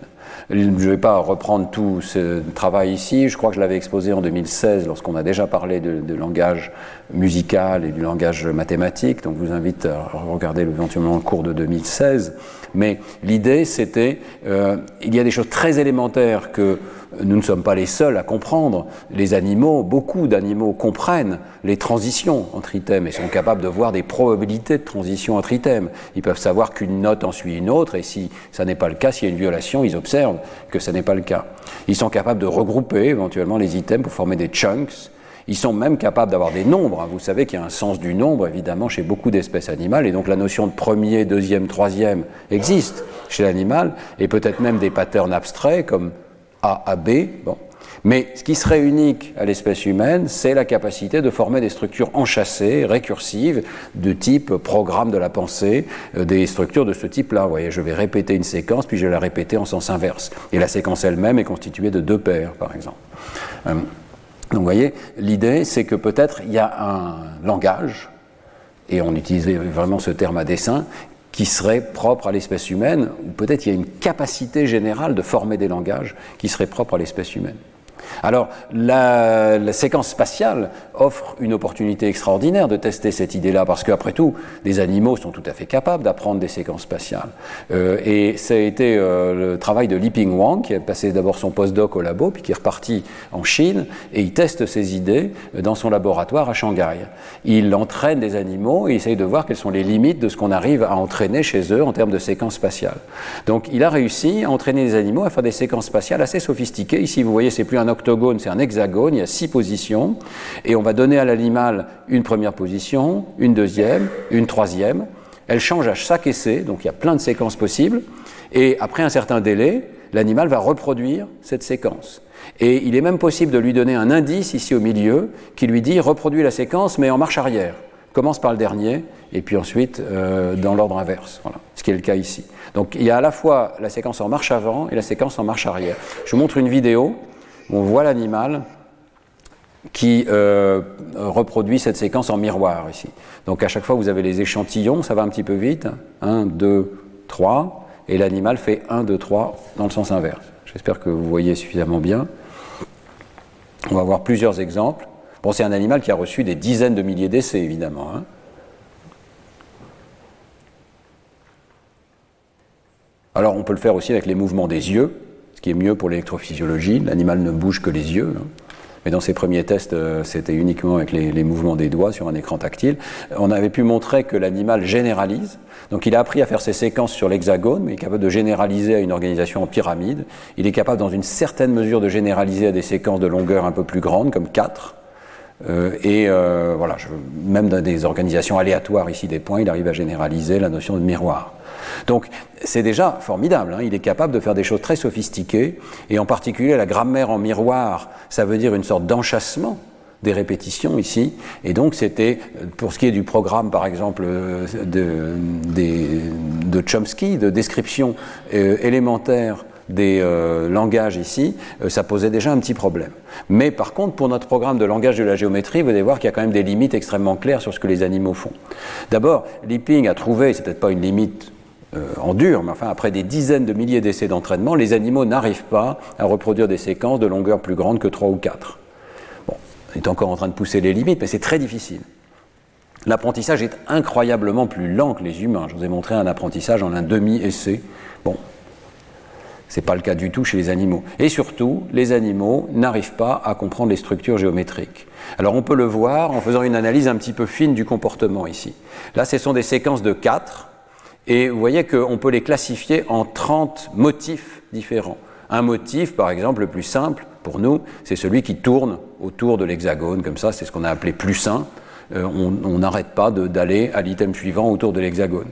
Je ne vais pas reprendre tout ce travail ici, je crois que je l'avais exposé en 2016 lorsqu'on a déjà parlé de, langage musical et du langage mathématique, donc je vous invite à regarder éventuellement le cours de 2016. Mais l'idée c'était, euh, il y a des choses très élémentaires que nous ne sommes pas les seuls à comprendre. Les animaux, beaucoup d'animaux comprennent les transitions entre items et sont capables de voir des probabilités de transition entre items. Ils peuvent savoir qu'une note en suit une autre et si ça n'est pas le cas, s'il y a une violation, ils observent que ça n'est pas le cas. Ils sont capables de regrouper éventuellement les items pour former des chunks. Ils sont même capables d'avoir des nombres. Vous savez qu'il y a un sens du nombre, évidemment, chez beaucoup d'espèces animales, et donc la notion de premier, deuxième, troisième existe chez l'animal, et peut-être même des patterns abstraits comme a à B. Bon. Mais ce qui serait unique à l'espèce humaine, c'est la capacité de former des structures enchâssées, récursives, de type programme de la pensée, euh, des structures de ce type-là. Vous voyez, je vais répéter une séquence, puis je vais la répéter en sens inverse. Et la séquence elle-même est constituée de deux paires, par exemple. Euh, donc vous voyez, l'idée, c'est que peut-être il y a un langage, et on utilisait vraiment ce terme à dessein, qui serait propre à l'espèce humaine, ou peut-être il y a une capacité générale de former des langages qui serait propre à l'espèce humaine. Alors, la, séquence spatiale offre une opportunité extraordinaire de tester cette idée-là, parce qu'après tout, les animaux sont tout à fait capables d'apprendre des séquences spatiales. Euh, et ça a été euh, le travail de Li Ping Wang, qui a passé d'abord son postdoc au labo, puis qui est reparti en Chine, et il teste ses idées dans son laboratoire à Shanghai. Il entraîne des animaux et essaye de voir quelles sont les limites de ce qu'on arrive à entraîner chez eux en termes de séquences spatiales. Donc, il a réussi à entraîner les animaux à faire des séquences spatiales assez sophistiquées. Ici, vous voyez, c'est plus un c'est un hexagone, il y a six positions, et on va donner à l'animal une première position, une deuxième, une troisième. Elle change à chaque essai, donc il y a plein de séquences possibles, et après un certain délai, l'animal va reproduire cette séquence. Et il est même possible de lui donner un indice ici au milieu qui lui dit reproduis la séquence mais en marche arrière. Commence par le dernier et puis ensuite euh, dans l'ordre inverse. Voilà, ce qui est le cas ici. Donc il y a à la fois la séquence en marche avant et la séquence en marche arrière. Je vous montre une vidéo on voit l'animal qui euh, reproduit cette séquence en miroir ici. Donc à chaque fois, vous avez les échantillons, ça va un petit peu vite. 1, 2, 3. Et l'animal fait 1, 2, 3 dans le sens inverse. J'espère que vous voyez suffisamment bien. On va voir plusieurs exemples. Bon, c'est un animal qui a reçu des dizaines de milliers d'essais, évidemment. Hein. Alors on peut le faire aussi avec les mouvements des yeux ce qui est mieux pour l'électrophysiologie. L'animal ne bouge que les yeux. Hein. Mais dans ses premiers tests, euh, c'était uniquement avec les, mouvements des doigts sur un écran tactile. On avait pu montrer que l'animal généralise. Donc il a appris à faire ses séquences sur l'hexagone, mais il est capable de généraliser à une organisation en pyramide. Il est capable, dans une certaine mesure, de généraliser à des séquences de longueur un peu plus grandes, comme 4. Euh, et euh, voilà, même dans des organisations aléatoires ici des points, il arrive à généraliser la notion de miroir. Donc c'est déjà formidable, hein. il est capable de faire des choses très sophistiquées, et en particulier la grammaire en miroir, ça veut dire une sorte d'enchassement des répétitions ici, et donc c'était, pour ce qui est du programme par exemple de, de, Chomsky, de description euh, élémentaire des euh, langages ici, euh, ça posait déjà un petit problème. Mais par contre, pour notre programme de langage de la géométrie, vous allez voir qu'il y a quand même des limites extrêmement claires sur ce que les animaux font. D'abord, Lipping a trouvé, c'est peut-être pas une limite euh, en dur, mais enfin après des dizaines de milliers d'essais d'entraînement, les animaux n'arrivent pas à reproduire des séquences de longueur plus grande que 3 ou 4. Bon, on est encore en train de pousser les limites, mais c'est très difficile. L'apprentissage est incroyablement plus lent que les humains. Je vous ai montré un apprentissage en un demi-essai. Bon, ce n'est pas le cas du tout chez les animaux. Et surtout, les animaux n'arrivent pas à comprendre les structures géométriques. Alors on peut le voir en faisant une analyse un petit peu fine du comportement ici. Là, ce sont des séquences de 4 et vous voyez qu'on peut les classifier en 30 motifs différents. Un motif, par exemple, le plus simple pour nous, c'est celui qui tourne autour de l'hexagone, comme ça, c'est ce qu'on a appelé plus sain. Euh, on n'arrête pas d'aller à l'item suivant autour de l'hexagone.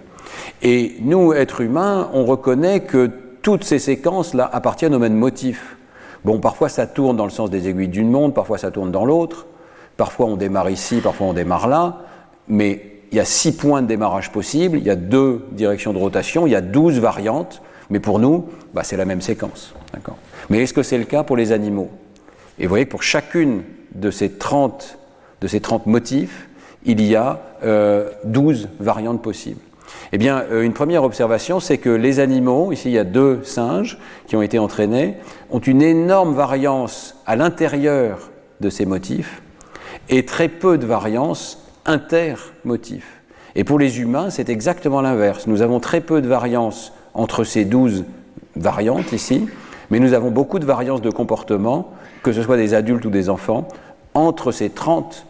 Et nous, êtres humains, on reconnaît que toutes ces séquences-là appartiennent au même motif. Bon, parfois ça tourne dans le sens des aiguilles d'une montre, parfois ça tourne dans l'autre, parfois on démarre ici, parfois on démarre là, mais il y a six points de démarrage possibles, il y a deux directions de rotation, il y a douze variantes, mais pour nous, bah, c'est la même séquence. Mais est-ce que c'est le cas pour les animaux? Et vous voyez que pour chacune de ces 30, de ces 30 motifs, il y a euh, 12 variantes possibles. Eh bien, euh, une première observation, c'est que les animaux, ici il y a deux singes qui ont été entraînés, ont une énorme variance à l'intérieur de ces motifs et très peu de variance intermotif. Et pour les humains, c'est exactement l'inverse. Nous avons très peu de variance entre ces douze variantes ici, mais nous avons beaucoup de variances de comportement, que ce soit des adultes ou des enfants, entre ces 30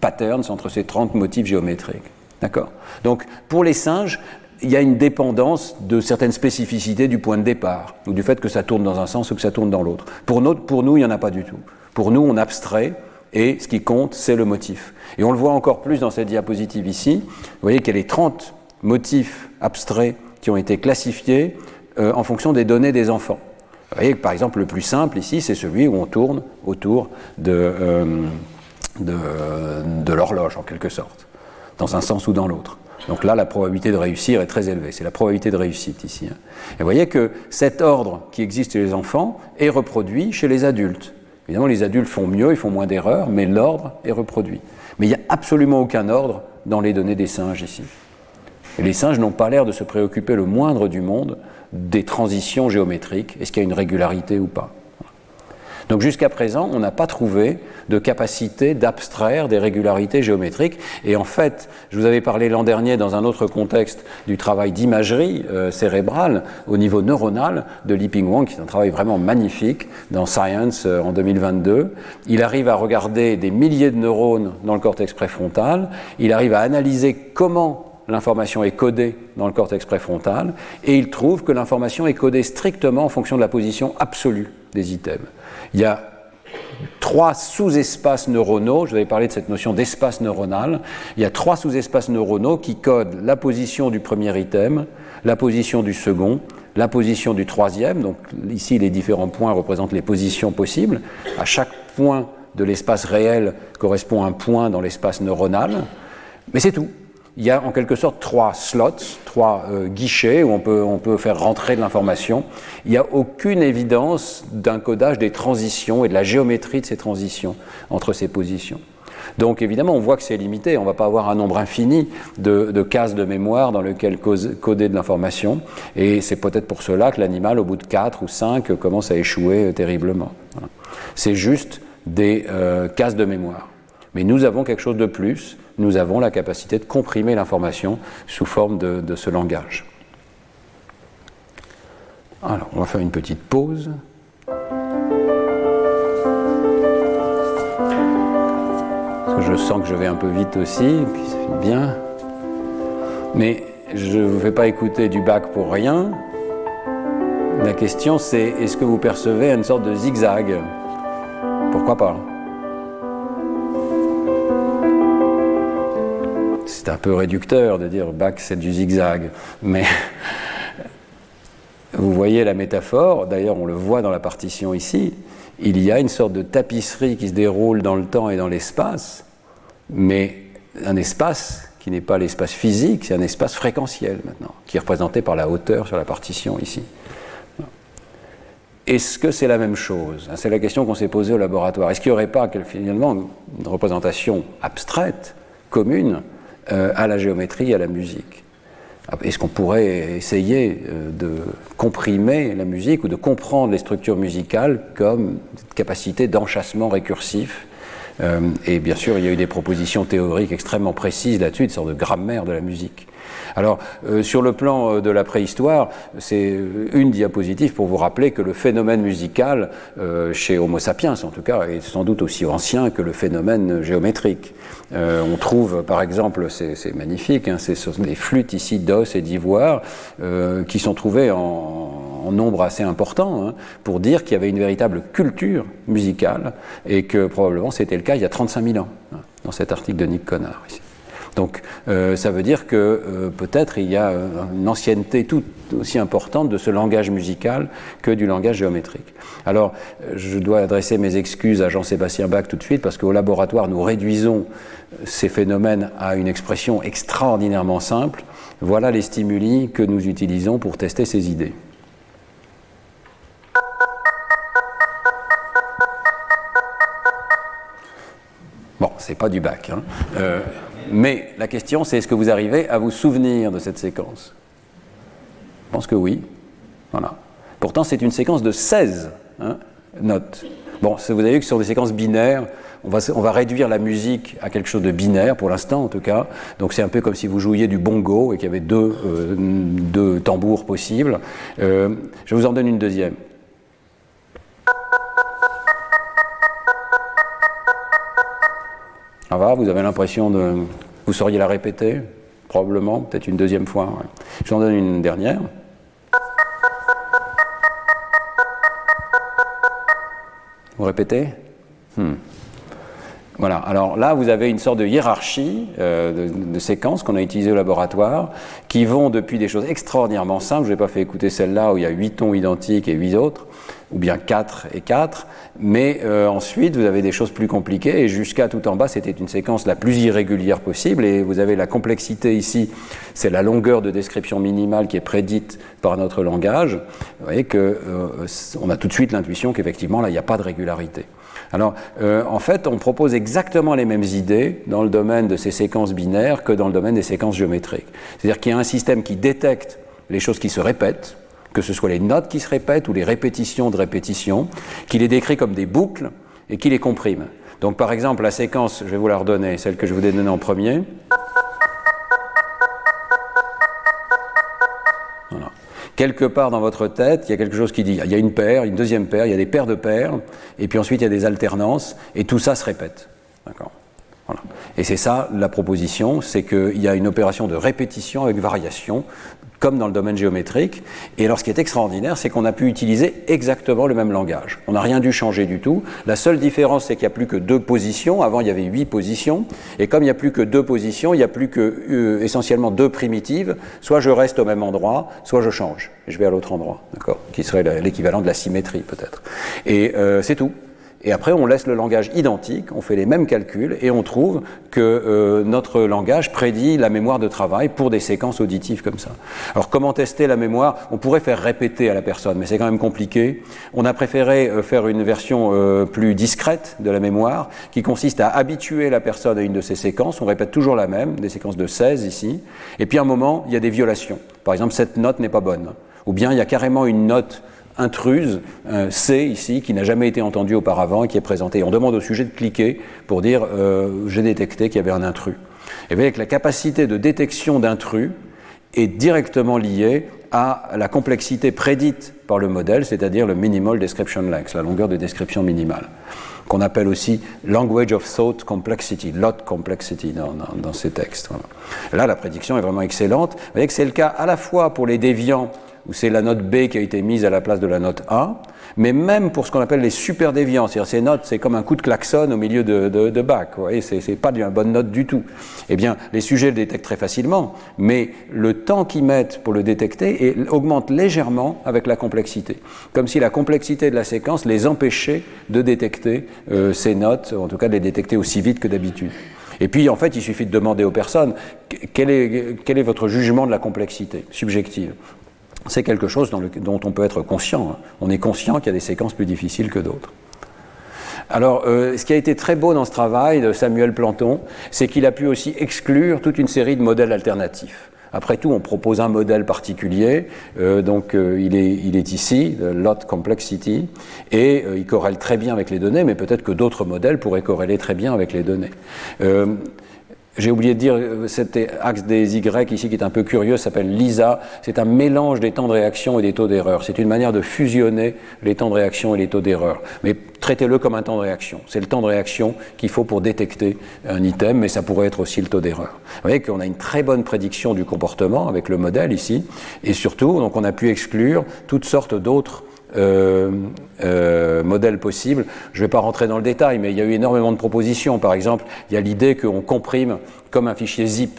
patterns, entre ces 30 motifs géométriques. D'accord? Donc, pour les singes, il y a une dépendance de certaines spécificités du point de départ, ou du fait que ça tourne dans un sens ou que ça tourne dans l'autre. Pour, pour nous, il n'y en a pas du tout. Pour nous, on abstrait, et ce qui compte, c'est le motif. Et on le voit encore plus dans cette diapositive ici. Vous voyez qu'il y a les 30 motifs abstraits qui ont été classifiés euh, en fonction des données des enfants. Vous voyez que par exemple le plus simple ici, c'est celui où on tourne autour de, euh, de, de l'horloge en quelque sorte, dans un sens ou dans l'autre. Donc là, la probabilité de réussir est très élevée. C'est la probabilité de réussite ici. hein. Et vous voyez que cet ordre qui existe chez les enfants est reproduit chez les adultes. Évidemment, les adultes font mieux, ils font moins d'erreurs, mais l'ordre est reproduit. Mais il n'y a absolument aucun ordre dans les données des singes ici. Et les singes n'ont pas l'air de se préoccuper le moindre du monde des transitions géométriques. Est-ce qu'il y a une régularité ou pas? Donc jusqu'à présent, on n'a pas trouvé de capacité d'abstraire des régularités géométriques. Et en fait, je vous avais parlé l'an dernier dans un autre contexte du travail d'imagerie euh, cérébrale au niveau neuronal de Liping Wang, qui est un travail vraiment magnifique dans Science euh, en 2022. Il arrive à regarder des milliers de neurones dans le cortex préfrontal. Il arrive à analyser comment l'information est codée dans le cortex préfrontal, et il trouve que l'information est codée strictement en fonction de la position absolue des items. Il y a trois sous-espaces neuronaux, je vous avais parlé de cette notion d'espace neuronal, il y a trois sous-espaces neuronaux qui codent la position du premier item, la position du second, la position du troisième, donc ici les différents points représentent les positions possibles, à chaque point de l'espace réel correspond un point dans l'espace neuronal, mais c'est tout il y a en quelque sorte trois slots, trois euh, guichets où on peut, on peut faire rentrer de l'information. Il n'y a aucune évidence d'un codage des transitions et de la géométrie de ces transitions entre ces positions. Donc évidemment, on voit que c'est limité. On ne va pas avoir un nombre infini de, cases de mémoire dans lesquelles coder de l'information. Et c'est peut-être pour cela que l'animal, au bout de 4 ou 5, commence à échouer euh, terriblement. C'est juste des euh, cases de mémoire. Mais nous avons quelque chose de plus nous avons la capacité de comprimer l'information sous forme de, ce langage. Alors, on va faire une petite pause. Je sens que je vais un peu vite aussi, puis ça fait bien. Mais je ne vous fais pas écouter du bac pour rien. La question c'est est-ce que vous percevez une sorte de zigzag? Pourquoi pas? C'est un peu réducteur de dire Bach c'est du zigzag, mais vous voyez la métaphore, d'ailleurs on le voit dans la partition ici, il y a une sorte de tapisserie qui se déroule dans le temps et dans l'espace, mais un espace qui n'est pas l'espace physique, c'est un espace fréquentiel maintenant, qui est représenté par la hauteur sur la partition ici. Est-ce que c'est la même chose? C'est la question qu'on s'est posée au laboratoire. Est-ce qu'il n'y aurait pas finalement une représentation abstraite, commune, à la géométrie et à la musique. Est-ce qu'on pourrait essayer euh, de comprimer la musique ou de comprendre les structures musicales comme capacité d'enchassement récursif? Euh, Et bien sûr, il y a eu des propositions théoriques extrêmement précises là-dessus, une sorte de grammaire de la musique. Alors, euh, sur le plan euh, de la préhistoire, c'est une diapositive pour vous rappeler que le phénomène musical, euh, chez Homo sapiens en tout cas, est sans doute aussi ancien que le phénomène géométrique. Euh, on trouve, par exemple, c'est magnifique, hein, des flûtes ici d'os et d'ivoire euh, qui sont trouvées en, en nombre assez important hein, pour dire qu'il y avait une véritable culture musicale et que probablement c'était le cas il y a 35 000 ans, hein, dans cet article de Nick Connard ici. Donc euh, ça veut dire que euh, peut-être il y a une ancienneté tout aussi importante de ce langage musical que du langage géométrique. Alors je dois adresser mes excuses à Jean-Sébastien Bach tout de suite parce qu'au laboratoire nous réduisons ces phénomènes à une expression extraordinairement simple. Voilà les stimuli que nous utilisons pour tester ces idées. Bon, c'est pas du bac. Hein. Euh, mais la question, c'est est-ce que vous arrivez à vous souvenir de cette séquence? Je pense que oui. Voilà. Pourtant, c'est une séquence de 16 hein, notes. Bon, vous avez vu que sur des séquences binaires, on va, on va, réduire la musique à quelque chose de binaire, pour l'instant en tout cas. Donc c'est un peu comme si vous jouiez du bongo et qu'il y avait deux, euh, deux tambours possibles. Euh, je vous en donne une deuxième. Ça va Vous avez l'impression de... Vous sauriez la répéter Probablement, peut-être une deuxième fois. Je vous en donne une dernière. Vous répétez? Hmm. Voilà, alors là, vous avez une sorte de hiérarchie euh, de, de, séquences qu'on a utilisées au laboratoire, qui vont depuis des choses extraordinairement simples, je n'ai pas fait écouter celle-là où il y a 8 tons identiques et 8 autres, ou bien 4 et 4, mais euh, ensuite vous avez des choses plus compliquées, et jusqu'à tout en bas, c'était une séquence la plus irrégulière possible, et vous avez la complexité ici, c'est la longueur de description minimale qui est prédite par notre langage. Vous voyez qu'on euh, a tout de suite l'intuition qu'effectivement, là, il n'y a pas de régularité. Alors, euh, en fait, on propose exactement les mêmes idées dans le domaine de ces séquences binaires que dans le domaine des séquences géométriques. C'est-à-dire qu'il y a un système qui détecte les choses qui se répètent, que ce soit les notes qui se répètent ou les répétitions de répétitions, qui les décrit comme des boucles et qui les comprime. Donc, par exemple, la séquence, je vais vous la redonner, celle que je vous ai donnée en premier. Quelque part dans votre tête, il y a quelque chose qui dit, il y a une paire, une deuxième paire, il y a des paires de paires, et puis ensuite il y a des alternances, et tout ça se répète. D'accord. Et c'est ça la proposition, c'est qu'il y a une opération de répétition avec variation, comme dans le domaine géométrique. Et alors ce qui est extraordinaire, c'est qu'on a pu utiliser exactement le même langage. On n'a rien dû changer du tout. La seule différence, c'est qu'il n'y a plus que deux positions. Avant, il y avait huit positions. Et comme il n'y a plus que deux positions, il n'y a plus que euh, essentiellement deux primitives. Soit je reste au même endroit, soit je change. Je vais à l'autre endroit, d'accord? Qui serait l'équivalent de la symétrie, peut-être. Et euh, c'est tout. Et après, on laisse le langage identique, on fait les mêmes calculs et on trouve que euh, notre langage prédit la mémoire de travail pour des séquences auditives comme ça. Alors, comment tester la mémoire? On pourrait faire répéter à la personne, mais c'est quand même compliqué. On a préféré euh, faire une version euh, plus discrète de la mémoire qui consiste à habituer la personne à une de ces séquences. On répète toujours la même, des séquences de 16 ici. Et puis, à un moment, il y a des violations. Par exemple, cette note n'est pas bonne. Ou bien, il y a carrément une note intruse, C ici, qui n'a jamais été entendu auparavant et qui est présenté. On demande au sujet de cliquer pour dire euh, j'ai détecté qu'il y avait un intrus. Et bien, avec la capacité de détection d'intrus est directement liée à la complexité prédite par le modèle, c'est-à-dire le minimal description length, la longueur de description minimale, qu'on appelle aussi language of thought complexity, lot complexity dans, ces textes. Là, la prédiction est vraiment excellente. Vous voyez que c'est le cas à la fois pour les déviants où c'est la note B qui a été mise à la place de la note A, mais même pour ce qu'on appelle les super déviants, c'est-à-dire ces notes, c'est comme un coup de klaxon au milieu de, de, de bac, vous voyez, c'est, pas une bonne note du tout. Eh bien, les sujets le détectent très facilement, mais le temps qu'ils mettent pour le détecter augmente légèrement avec la complexité, comme si la complexité de la séquence les empêchait de détecter euh, ces notes, en tout cas de les détecter aussi vite que d'habitude. Et puis, en fait, il suffit de demander aux personnes quel est, quel est votre jugement de la complexité subjective? C'est quelque chose dont on peut être conscient. On est conscient qu'il y a des séquences plus difficiles que d'autres. Alors, euh, ce qui a été très beau dans ce travail de Samuel Planton, c'est qu'il a pu aussi exclure toute une série de modèles alternatifs. Après tout, on propose un modèle particulier, euh, donc euh, il, est, il, est, ici, le lot complexity, et il corrèle très bien avec les données, mais peut-être que d'autres modèles pourraient corréler très bien avec les données. J'ai oublié de dire, euh, cet axe des Y ici qui est un peu curieux s'appelle LISA. C'est un mélange des temps de réaction et des taux d'erreur. C'est une manière de fusionner les temps de réaction et les taux d'erreur. Mais traitez-le comme un temps de réaction. C'est le temps de réaction qu'il faut pour détecter un item, mais ça pourrait être aussi le taux d'erreur. Vous voyez qu'on a une très bonne prédiction du comportement avec le modèle ici. Et surtout, donc on a pu exclure toutes sortes d'autres euh, euh, modèles possibles. Je ne vais pas rentrer dans le détail, mais il y a eu énormément de propositions. Par exemple, il y a l'idée qu'on comprime comme un fichier zip.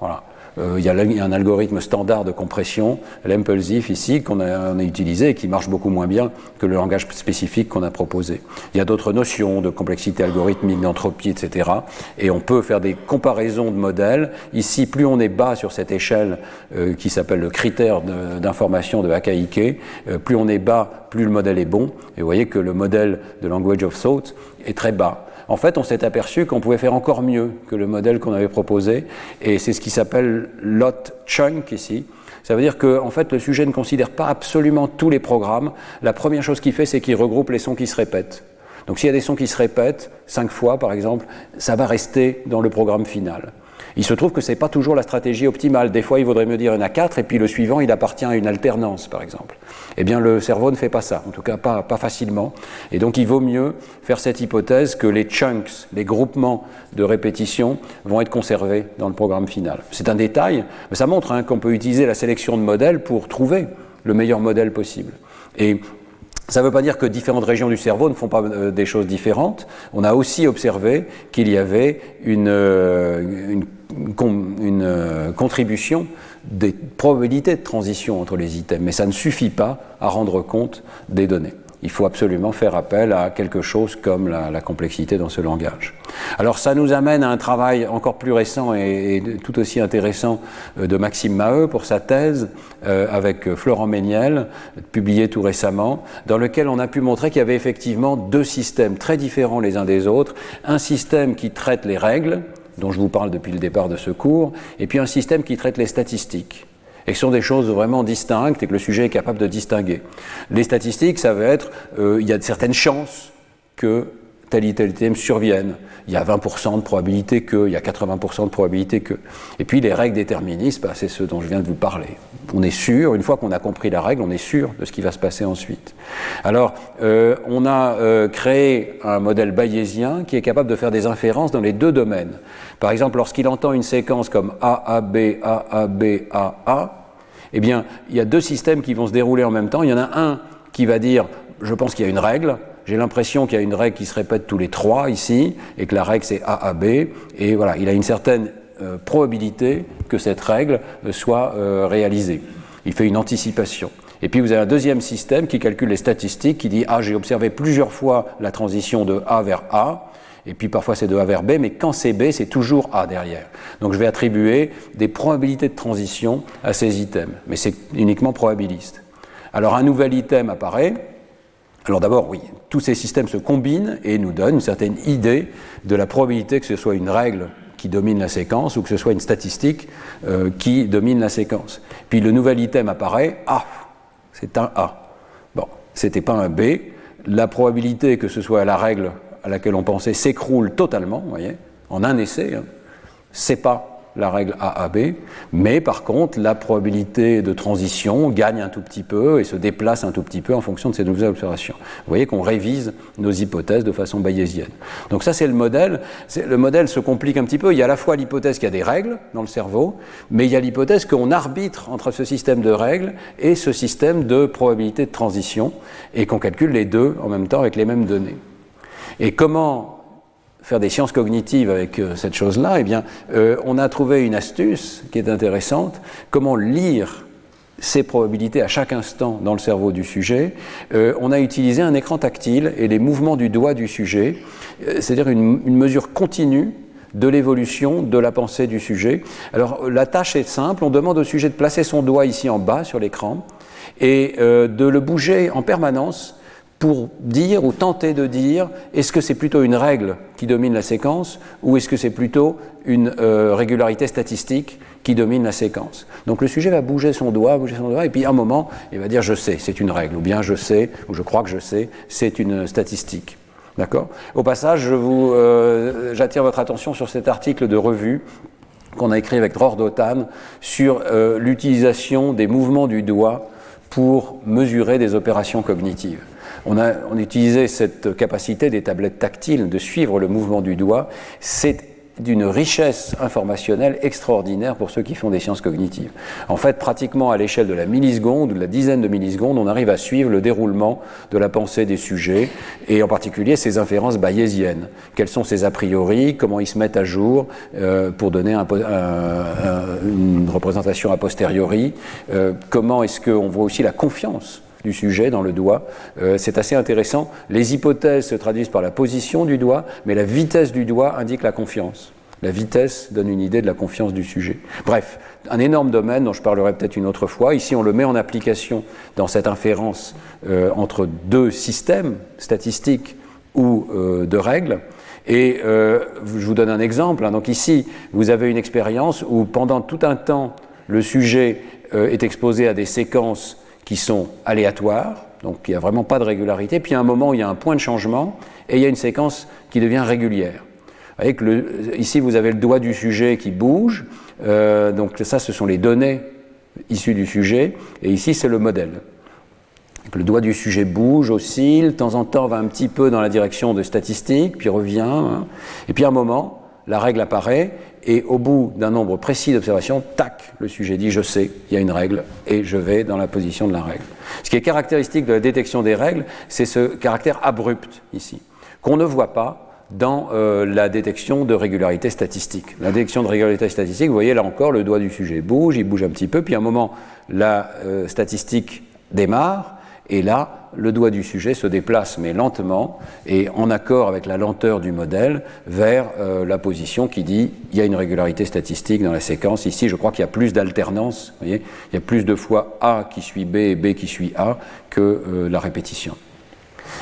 Voilà. Euh, il y a un algorithme standard de compression, l'impulsif ici, qu'on a, a, utilisé et qui marche beaucoup moins bien que le langage spécifique qu'on a proposé. Il y a d'autres notions de complexité algorithmique, d'entropie, etc. Et on peut faire des comparaisons de modèles. Ici, plus on est bas sur cette échelle euh, qui s'appelle le critère d'information de, de Akaike, euh, plus on est bas, plus le modèle est bon. Et vous voyez que le modèle de Language of Thought est très bas en fait, on s'est aperçu qu'on pouvait faire encore mieux que le modèle qu'on avait proposé, et c'est ce qui s'appelle lot chunk ici. Ça veut dire que, en fait, le sujet ne considère pas absolument tous les programmes. La première chose qu'il fait, c'est qu'il regroupe les sons qui se répètent. Donc, s'il y a des sons qui se répètent, cinq fois par exemple, ça va rester dans le programme final. Il se trouve que ce n'est pas toujours la stratégie optimale. Des fois, il vaudrait mieux dire il y en a quatre, et puis le suivant, il appartient à une alternance, par exemple. Eh bien, le cerveau ne fait pas ça, en tout cas pas, pas facilement. Et donc, il vaut mieux faire cette hypothèse que les chunks, les groupements de répétition, vont être conservés dans le programme final. C'est un détail, mais ça montre hein, qu'on peut utiliser la sélection de modèles pour trouver le meilleur modèle possible. Et Ça ne veut pas dire que différentes régions du cerveau ne font pas euh, des choses différentes. On a aussi observé qu'il y avait une, euh, euh, contribution des probabilités de transition entre les items, mais ça ne suffit pas à rendre compte des données il faut absolument faire appel à quelque chose comme la, complexité dans ce langage. Alors ça nous amène à un travail encore plus récent et, tout aussi intéressant euh, de Maxime Maheu pour sa thèse euh, avec Florent Méniel, publié tout récemment, dans lequel on a pu montrer qu'il y avait effectivement deux systèmes très différents les uns des autres. Un système qui traite les règles, dont je vous parle depuis le départ de ce cours, et puis un système qui traite les statistiques et ce sont des choses vraiment distinctes et que le sujet est capable de distinguer. Les statistiques, ça va être, euh, il y a de certaines chances que tel ou tel thème survienne. Il y a 20% de probabilité que, il y a 80% de probabilité que. Et puis les règles déterministes, bah, c'est ce dont je viens de vous parler. On est sûr, une fois qu'on a compris la règle, on est sûr de ce qui va se passer ensuite. Alors, euh, on a euh, créé un modèle bayésien qui est capable de faire des inférences dans les deux domaines. Par exemple, lorsqu'il entend une séquence comme A, A, B, A, A, B, A, A, eh bien, il y a deux systèmes qui vont se dérouler en même temps. Il y en a un qui va dire, je pense qu'il y a une règle, j'ai l'impression qu'il y a une règle qui se répète tous les trois ici, et que la règle c'est A, A, B, et voilà, il a une certaine euh, probabilité que cette règle euh, soit euh, réalisée. Il fait une anticipation. Et puis vous avez un deuxième système qui calcule les statistiques, qui dit, ah, j'ai observé plusieurs fois la transition de A vers A, et puis parfois c'est de A vers B, mais quand c'est B, c'est toujours A derrière. Donc je vais attribuer des probabilités de transition à ces items, mais c'est uniquement probabiliste. Alors un nouvel item apparaît, alors d'abord, oui, tous ces systèmes se combinent et nous donnent une certaine idée de la probabilité que ce soit une règle qui domine la séquence ou que ce soit une statistique euh, qui domine la séquence. Puis le nouvel item apparaît, ah, c'est un A. Bon, c'était pas un B. La probabilité que ce soit la règle à laquelle on pensait s'écroule totalement, voyez, en un essai. Hein. C'est pas la règle AAB, mais par contre, la probabilité de transition gagne un tout petit peu et se déplace un tout petit peu en fonction de ces nouvelles observations. Vous voyez qu'on révise nos hypothèses de façon bayésienne. Donc ça, c'est le modèle. Le modèle se complique un petit peu. Il y a à la fois l'hypothèse qu'il y a des règles dans le cerveau, mais il y a l'hypothèse qu'on arbitre entre ce système de règles et ce système de probabilité de transition et qu'on calcule les deux en même temps avec les mêmes données. Et comment faire des sciences cognitives avec euh, cette chose-là, eh bien, euh, on a trouvé une astuce qui est intéressante. Comment lire ces probabilités à chaque instant dans le cerveau du sujet. Euh, on a utilisé un écran tactile et les mouvements du doigt du sujet, c'est-à-dire une, une, mesure continue de l'évolution de la pensée du sujet. Alors la tâche est simple, on demande au sujet de placer son doigt ici en bas sur l'écran et de le bouger en permanence pour dire ou tenter de dire est-ce que c'est plutôt une règle qui domine la séquence ou est-ce que c'est plutôt une euh, régularité statistique qui domine la séquence? Donc le sujet va bouger son doigt, bouger son doigt, et puis à un moment, il va dire je sais, c'est une règle, ou bien je sais, ou je crois que je sais, c'est une statistique. D'accord? Au passage, euh, j'attire votre attention sur cet article de revue qu'on a écrit avec Dror Dotan sur euh, l'utilisation des mouvements du doigt pour mesurer des opérations cognitives. On a, on utilisait cette capacité des tablettes tactiles de suivre le mouvement du doigt. C'est d'une richesse informationnelle extraordinaire pour ceux qui font des sciences cognitives. En fait, pratiquement à l'échelle de la milliseconde ou de la dizaine de millisecondes, on arrive à suivre le déroulement de la pensée des sujets et en particulier ces inférences bayésiennes. Quels sont ces a priori? Comment ils se mettent à jour? Euh, pour donner un, une représentation a posteriori euh, Comment est-ce qu'on voit aussi la confiance du sujet dans le doigt. Euh, c'est assez intéressant. Les hypothèses se traduisent par la position du doigt, mais la vitesse du doigt indique la confiance. La vitesse donne une idée de la confiance du sujet. Bref, un énorme domaine dont je parlerai peut-être une autre fois. Ici, on le met en application dans cette inférence euh, entre deux systèmes statistiques ou euh, de règles. Et je vous donne un exemple. Hein. Donc ici, vous avez une expérience où pendant tout un temps, le sujet est exposé à des séquences qui sont aléatoires, donc il n'y a vraiment pas de régularité, puis à un moment il y a un point de changement, et il y a une séquence qui devient régulière. Vous ici, vous avez le doigt du sujet qui bouge, euh, donc ça, ce sont les données issues du sujet, et ici, c'est le modèle. le doigt du sujet bouge, oscille, de temps en temps va un petit peu dans la direction de statistiques, puis revient, hein. et puis à un moment, la règle apparaît, et au bout d'un nombre précis d'observations, tac, le sujet dit je sais, il y a une règle, et je vais dans la position de la règle. Ce qui est caractéristique de la détection des règles, c'est ce caractère abrupt ici, qu'on ne voit pas dans euh, la détection de régularité statistique. La détection de régularité statistique, vous voyez là encore, le doigt du sujet bouge, il bouge un petit peu, puis à un moment, la euh, statistique démarre, et là, le doigt du sujet se déplace, mais lentement, et en accord avec la lenteur du modèle, vers euh, la position qui dit il y a une régularité statistique dans la séquence. Ici, je crois qu'il y a plus d'alternance, il y a plus de fois A qui suit B et B qui suit A que la répétition.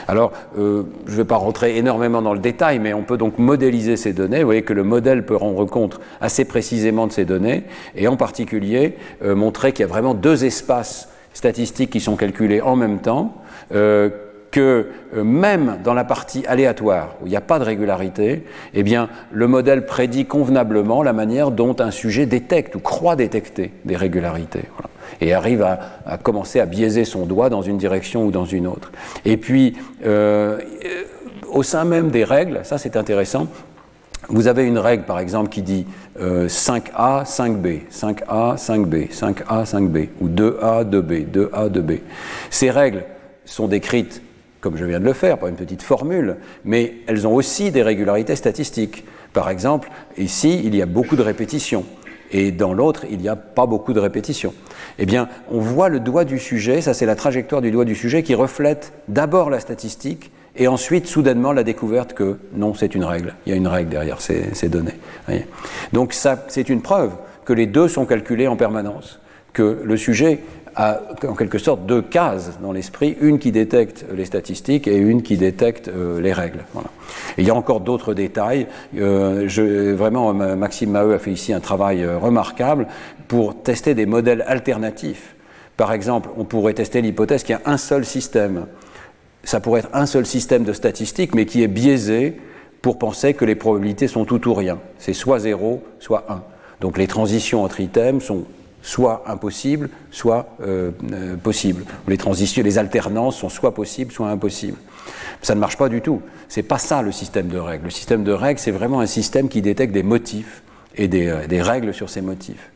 Alors, euh, je ne vais pas rentrer énormément dans le détail, mais on peut donc modéliser ces données. Vous voyez que le modèle peut rendre compte assez précisément de ces données, et en particulier euh, montrer qu'il y a vraiment deux espaces statistiques qui sont calculés en même temps. Euh, que même dans la partie aléatoire, où il n'y a pas de régularité, eh bien, le modèle prédit convenablement la manière dont un sujet détecte ou croit détecter des régularités et arrive à, commencer à biaiser son doigt dans une direction ou dans une autre. Et puis, euh, au sein même des règles, ça c'est intéressant, vous avez une règle, par exemple, qui dit 5A, 5B, 5A, 5B, 5A, 5B, ou 2A, 2B, 2A, 2B. Ces règles sont décrites, comme je viens de le faire, par une petite formule, mais elles ont aussi des régularités statistiques. Par exemple, ici, il y a beaucoup de répétitions et dans l'autre, il n'y a pas beaucoup de répétitions. Eh bien, on voit le doigt du sujet, ça c'est la trajectoire du doigt du sujet qui reflète d'abord la statistique et ensuite soudainement la découverte que non, c'est une règle, il y a une règle derrière ces, données. Donc ça, c'est une preuve que les deux sont calculés en permanence, que le sujet a en quelque sorte deux cases dans l'esprit, une qui détecte les statistiques et une qui détecte euh, les règles. il y a encore d'autres détails. Euh, vraiment, Maxime Maheu a fait ici un travail euh, remarquable pour tester des modèles alternatifs. Par exemple, on pourrait tester l'hypothèse qu'il y a un seul système. Ça pourrait être un seul système de statistiques, mais qui est biaisé pour penser que les probabilités sont tout ou rien. C'est soit 0, soit 1. Donc les transitions entre items sont soit impossible, soit euh, euh, possible. Les transitions, les alternances sont soit possibles, soit impossibles. Ça ne marche pas du tout. C'est pas ça le système de règles. Le système de règles, c'est vraiment un système qui détecte des motifs et des, euh, des règles sur ces motifs.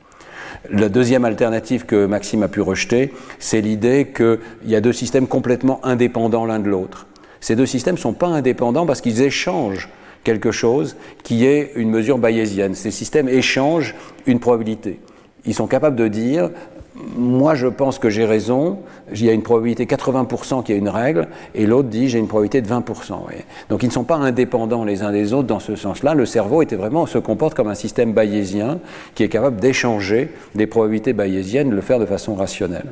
La deuxième alternative que Maxime a pu rejeter, c'est l'idée qu'il y a deux systèmes complètement indépendants l'un de l'autre. Ces deux systèmes ne sont pas indépendants parce qu'ils échangent quelque chose qui est une mesure bayésienne. Ces systèmes échangent une probabilité ils sont capables de dire moi je pense que j'ai raison, il y a une probabilité 80% qu'il y a une règle, et l'autre dit j'ai une probabilité de 20%. Donc ils ne sont pas indépendants les uns des autres dans ce sens-là. Le cerveau était vraiment, se comporte comme un système bayésien qui est capable d'échanger des probabilités bayésiennes, de le faire de façon rationnelle.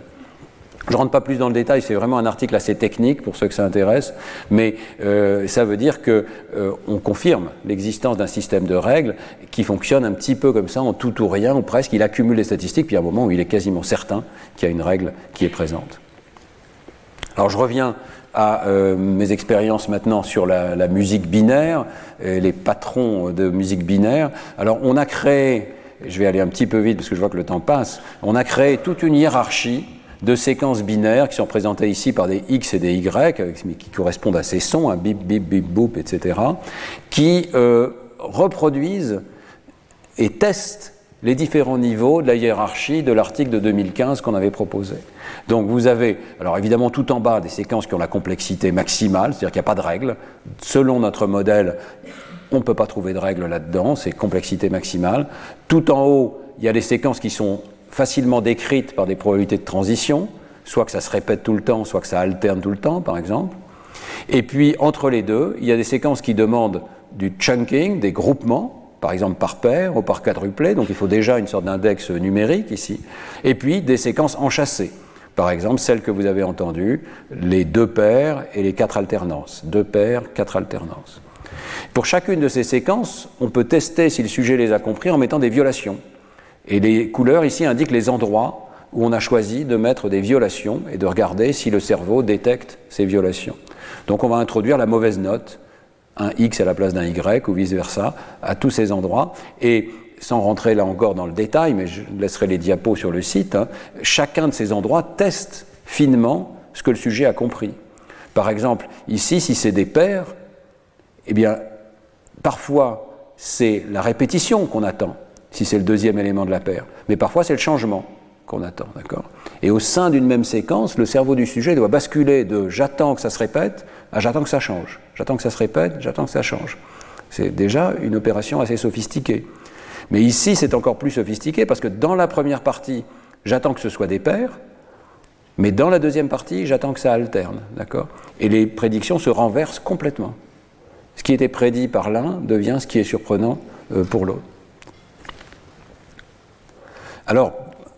Je ne rentre pas plus dans le détail, c'est vraiment un article assez technique pour ceux que ça intéresse, mais euh, ça veut dire qu'on euh, confirme l'existence d'un système de règles qui fonctionne un petit peu comme ça, en tout ou rien, ou presque. Il accumule les statistiques, puis à un moment où il est quasiment certain qu'il y a une règle qui est présente. Alors je reviens à euh, mes expériences maintenant sur la, la musique binaire, les patrons de musique binaire. Alors on a créé, je vais aller un petit peu vite parce que je vois que le temps passe, on a créé toute une hiérarchie de séquences binaires qui sont présentées ici par des X et des Y, qui correspondent à ces sons, un bip, bip, bip, boop, etc., qui euh, reproduisent et testent les différents niveaux de la hiérarchie de l'article de 2015 qu'on avait proposé. Donc vous avez, alors évidemment tout en bas, des séquences qui ont la complexité maximale, c'est-à-dire qu'il n'y a pas de règles. Selon notre modèle, on ne peut pas trouver de règles là-dedans, c'est complexité maximale. Tout en haut, il y a des séquences qui sont facilement décrites par des probabilités de transition, soit que ça se répète tout le temps, soit que ça alterne tout le temps, par exemple. Et puis, entre les deux, il y a des séquences qui demandent du chunking, des groupements, par exemple par paire ou par quadruplé, donc il faut déjà une sorte d'index numérique ici. Et puis, des séquences enchâssées. Par exemple, celles que vous avez entendues, les deux paires et les quatre alternances. Deux paires, quatre alternances. Pour chacune de ces séquences, on peut tester si le sujet les a compris en mettant des violations. Et les couleurs ici indiquent les endroits où on a choisi de mettre des violations et de regarder si le cerveau détecte ces violations. Donc on va introduire la mauvaise note, un X à la place d'un Y ou vice-versa, à tous ces endroits. Et sans rentrer là encore dans le détail, mais je laisserai les diapos sur le site, hein, chacun de ces endroits teste finement ce que le sujet a compris. Par exemple, ici, si c'est des paires, eh bien, parfois, c'est la répétition qu'on attend si c'est le deuxième élément de la paire. Mais parfois, c'est le changement qu'on attend, d'accord? Et au sein d'une même séquence, le cerveau du sujet doit basculer de j'attends que ça se répète à j'attends que ça change. J'attends que ça se répète, j'attends que ça change. C'est déjà une opération assez sophistiquée. Mais ici, c'est encore plus sophistiqué parce que dans la première partie, j'attends que ce soit des paires, mais dans la deuxième partie, j'attends que ça alterne, Et les prédictions se renversent complètement. Ce qui était prédit par l'un devient ce qui est surprenant euh, pour l'autre. Alors,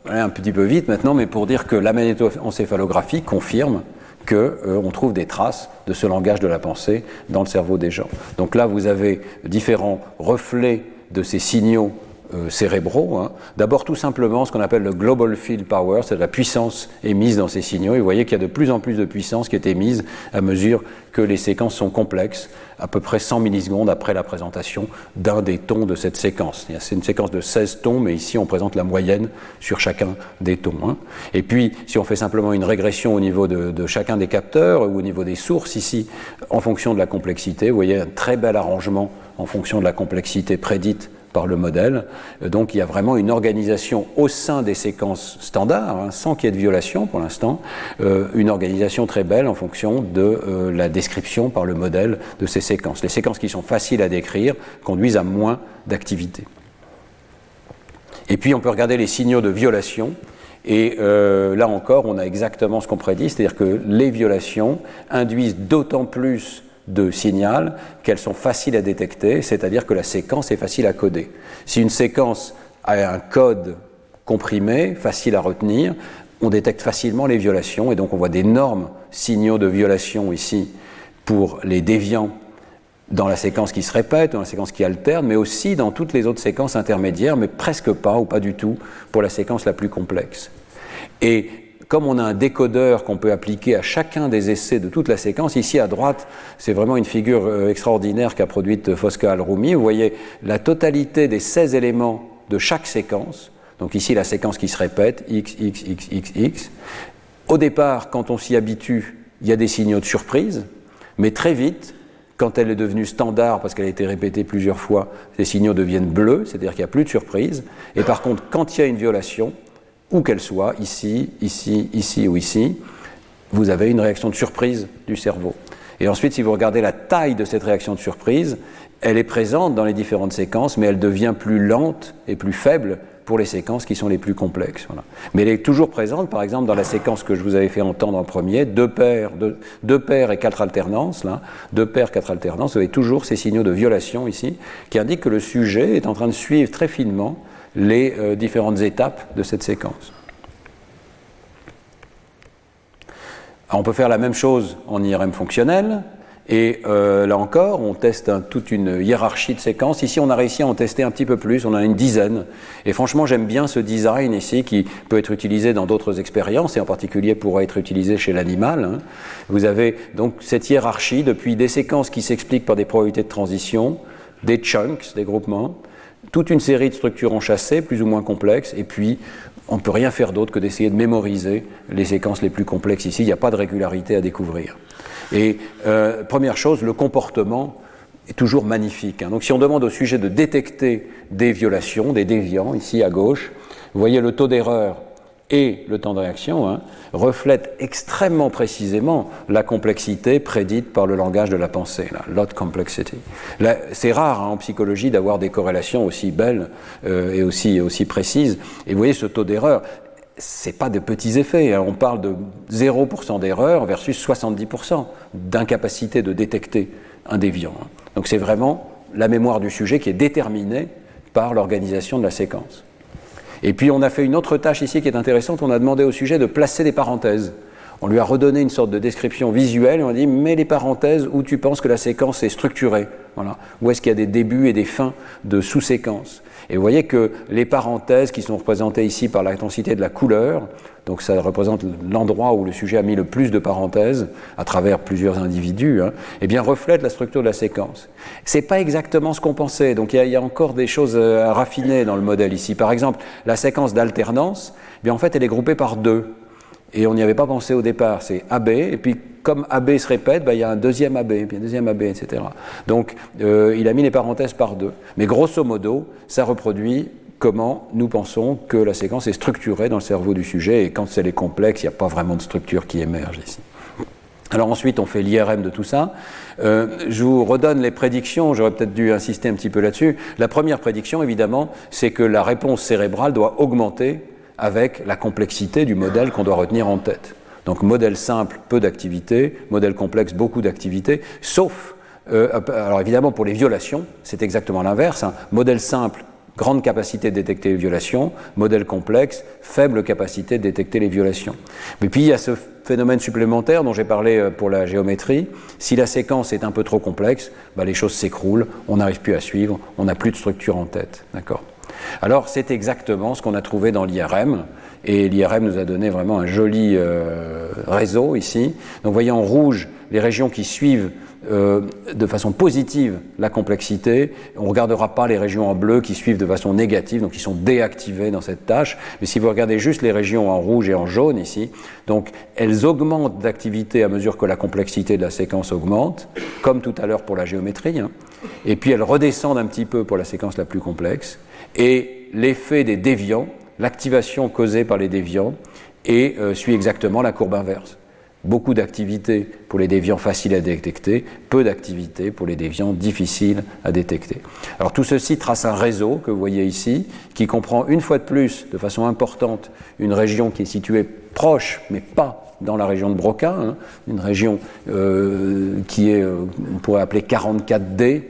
un petit peu vite maintenant, mais pour dire que la magnétoencéphalographie confirme qu'on euh, trouve des traces de ce langage de la pensée dans le cerveau des gens. Donc là, vous avez différents reflets de ces signaux euh, cérébraux. Hein. D'abord, tout simplement, ce qu'on appelle le global field power, c'est la puissance émise dans ces signaux. Et vous voyez qu'il y a de plus en plus de puissance qui est émise à mesure que les séquences sont complexes, à peu près 100 millisecondes après la présentation d'un des tons de cette séquence. C'est une séquence de 16 tons, mais ici on présente la moyenne sur chacun des tons. Hein. Et puis, si on fait simplement une régression au niveau de, de, chacun des capteurs ou au niveau des sources, ici, en fonction de la complexité, vous voyez un très bel arrangement en fonction de la complexité prédite par le modèle. Euh, donc il y a vraiment une organisation au sein des séquences standards, hein, sans qu'il y ait de violation pour l'instant, euh, une organisation très belle en fonction de euh, la description par le modèle de ces séquences. Les séquences qui sont faciles à décrire conduisent à moins d'activité. Et puis on peut regarder les signaux de violation. Et là encore, on a exactement ce qu'on prédit, c'est-à-dire que les violations induisent d'autant plus de signal qu'elles sont faciles à détecter, c'est-à-dire que la séquence est facile à coder. Si une séquence a un code comprimé, facile à retenir, on détecte facilement les violations et donc on voit d'énormes signaux de violation ici pour les déviants dans la séquence qui se répète, dans la séquence qui alterne, mais aussi dans toutes les autres séquences intermédiaires, mais presque pas ou pas du tout pour la séquence la plus complexe. Et comme on a un décodeur qu'on peut appliquer à chacun des essais de toute la séquence, ici à droite, c'est vraiment une figure euh, extraordinaire qu'a produite Fosca Al-Roumi. Vous voyez la totalité des 16 éléments de chaque séquence. Donc ici, la séquence qui se répète, x, x, x, x, x. Au départ, quand on s'y habitue, il y a des signaux de surprise, mais très vite, quand elle est devenue standard, parce qu'elle a été répétée plusieurs fois, ces signaux deviennent bleus, c'est-à-dire qu'il n'y a plus de surprise. Et par contre, quand il y a une violation, où qu'elle soit, ici, ici, ici ou ici, vous avez une réaction de surprise du cerveau. Et ensuite, si vous regardez la taille de cette réaction de surprise, elle est présente dans les différentes séquences, mais elle devient plus lente et plus faible pour les séquences qui sont les plus complexes. Mais elle est toujours présente, par exemple, dans la séquence que je vous avais fait entendre en premier, deux paires, deux, paires et quatre alternances, là, deux paires, quatre alternances, vous avez toujours ces signaux de violation ici, qui indiquent que le sujet est en train de suivre très finement les euh, différentes étapes de cette séquence. on peut faire la même chose en IRM fonctionnel, et euh, là encore, on teste toute une hiérarchie de séquences. Ici, on a réussi à en tester un petit peu plus, on en a une dizaine. Et franchement, j'aime bien ce design ici qui peut être utilisé dans d'autres expériences, et en particulier pourrait être utilisé chez l'animal. Hein. Vous avez donc cette hiérarchie depuis des séquences qui s'expliquent par des probabilités de transition, des chunks, des groupements, toute une série de structures enchâssées, plus ou moins complexes, et puis on ne peut rien faire d'autre que d'essayer de mémoriser les séquences les plus complexes ici. Il n'y a pas de régularité à découvrir. Et euh, première chose, le comportement est toujours magnifique. Hein. Donc si on demande au sujet de détecter des violations, des déviants, ici à gauche, vous voyez le taux d'erreur et le temps de réaction hein, extrêmement précisément la complexité prédite par le langage de la pensée, la lot complexity. C'est rare hein, en psychologie d'avoir des corrélations aussi belles euh, et aussi, aussi précises. Et vous voyez ce taux d'erreur, c'est pas de petits effets. Hein. On parle de 0% d'erreur versus 70% d'incapacité de détecter un déviant. Hein. Donc c'est vraiment la mémoire du sujet qui est déterminée par l'organisation de la séquence. Et puis on a fait une autre tâche ici qui est intéressante, on a demandé au sujet de placer des parenthèses. On lui a redonné une sorte de description visuelle et on a dit mets les parenthèses où tu penses que la séquence est structurée. Voilà. Où est-ce qu'il y a des débuts et des fins de sous-séquences. Et vous voyez que les parenthèses qui sont représentées ici par l'intensité de la couleur, donc ça représente l'endroit où le sujet a mis le plus de parenthèses à travers plusieurs individus, hein, eh bien reflètent la structure de la séquence. C'est pas exactement ce qu'on pensait, donc il y, y, a encore des choses euh, à raffiner dans le modèle ici. Par exemple, la séquence d'alternance, eh bien en fait elle est groupée par deux. Et on n'y avait pas pensé au départ. C'est AB, et puis comme AB se répète, bah, il y a un deuxième AB, puis un deuxième AB, etc. Donc euh, il a mis les parenthèses par deux. Mais grosso modo, ça reproduit comment nous pensons que la séquence est structurée dans le cerveau du sujet, et quand elle est complexe, il n'y a pas vraiment de structure qui émerge ici. Alors ensuite, on fait l'IRM de tout ça. Euh, je vous redonne les prédictions, j'aurais peut-être dû insister un petit peu là-dessus. La première prédiction, évidemment, c'est que la réponse cérébrale doit augmenter avec la complexité du modèle qu'on doit retenir en tête. Donc modèle simple, peu d'activité, modèle complexe, beaucoup d'activité, sauf, euh, alors évidemment pour les violations, c'est exactement l'inverse. Hein. Modèle simple, grande capacité de détecter les violations, modèle complexe, faible capacité de détecter les violations. Mais puis il y a ce phénomène supplémentaire dont j'ai parlé euh, pour la géométrie. Si la séquence est un peu trop complexe, bah, les choses s'écroulent, on n'arrive plus à suivre, on n'a plus de structure en tête. D'accord? Alors c'est exactement ce qu'on a trouvé dans l'IRM. Et l'IRM nous a donné vraiment un joli euh, réseau ici. Donc vous voyez en rouge les régions qui suivent euh, de façon positive la complexité. On ne regardera pas les régions en bleu qui suivent de façon négative, donc qui sont déactivées dans cette tâche. Mais si vous regardez juste les régions en rouge et en jaune ici, donc elles augmentent d'activité à mesure que la complexité de la séquence augmente, comme tout à l'heure pour la géométrie. Hein. Et puis elles redescendent un petit peu pour la séquence la plus complexe. Et l'effet des déviants l'activation causée par les déviants et euh, suit exactement la courbe inverse. Beaucoup d'activité pour les déviants faciles à détecter, peu d'activité pour les déviants difficiles à détecter. Alors tout ceci trace un réseau que vous voyez ici, qui comprend une fois de plus, de façon importante, une région qui est située proche, mais pas dans la région de Broca, hein, une région euh, qui est, euh, on pourrait appeler 44D,